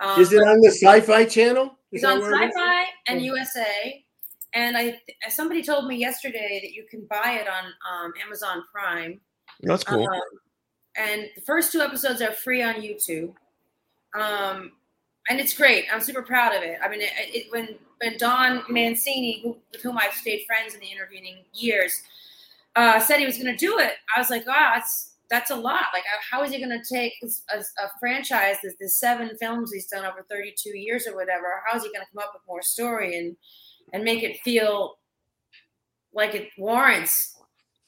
Um, Is it on the Sci-Fi Channel? Is It's on where it is? Sci-Fi and. USA, and I somebody told me yesterday that you can buy it on um, Amazon Prime. That's cool. Um, and the first two episodes are free on YouTube. Um, and it's great. I'm super proud of it. I mean, it, it, when when Don Mancini, who, with whom I've stayed friends in the intervening years, uh, said he was going to do it, I was like, wow, that's that's a lot. Like, uh, how is he going to take a, a franchise, this seven films he's done over 32 years or whatever? How is he going to come up with more story and and make it feel like it warrants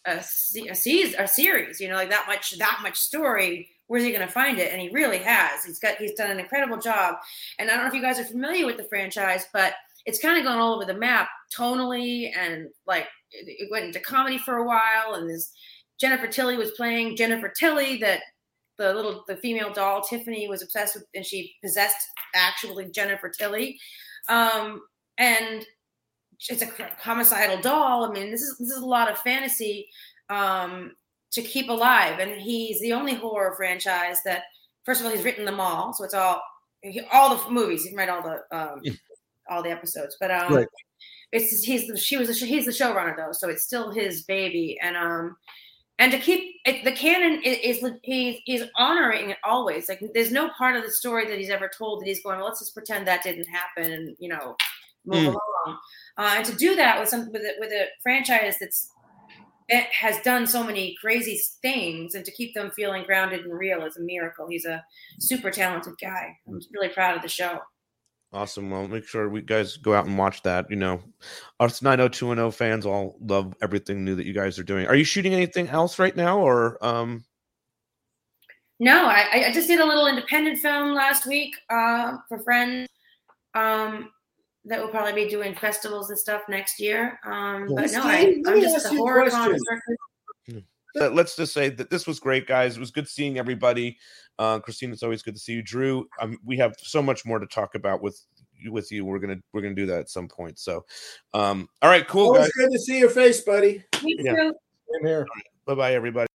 a, a a series? You know, like that much that much story. Where's he going to find it? And he really has. He's got he's done an incredible job. And I don't know if you guys are familiar with the franchise, but it's kind of gone all over the map tonally and like it, went into comedy for a while and this jennifer tilly was playing jennifer tilly that the little the female doll tiffany was obsessed with and she possessed actually jennifer tilly um and it's a homicidal doll i mean this is this is a lot of fantasy um to keep alive. And he's the only horror franchise that first of all he's written them all. So it's all he, all the movies he can write all the um all the episodes. But um Right. it's he's the she was the, he's the showrunner though. So it's still his baby. And um and to keep it, the canon is, is he's he's honoring it always. Like there's no part of the story that he's ever told that he's going well, let's just pretend that didn't happen and you know move Mm. along. Uh, and to do that with some with a, with a franchise that's has done so many crazy things and to keep them feeling grounded and real is a miracle he's a super talented guy i'm really proud of the show Awesome. Well, make sure we guys go out and watch that. You know, us 90210 fans all love everything new that you guys are doing. Are you shooting anything else right now, or um? No, I, I just did a little independent film last week uh, for friends um, that we'll probably be doing festivals and stuff next year. Um, but no, I, Christine, let I'm me just ask at the you a horror question. concert. let's just say that this was great, guys. It was good seeing everybody. Uh, Christine, it's always good to see you. Drew, um, we have so much more to talk about with with you. We're gonna we're gonna do that at some point. So, um, all right, cool, Always guys. good to see your face, buddy. Me Yeah. too. Same here. Bye bye, everybody.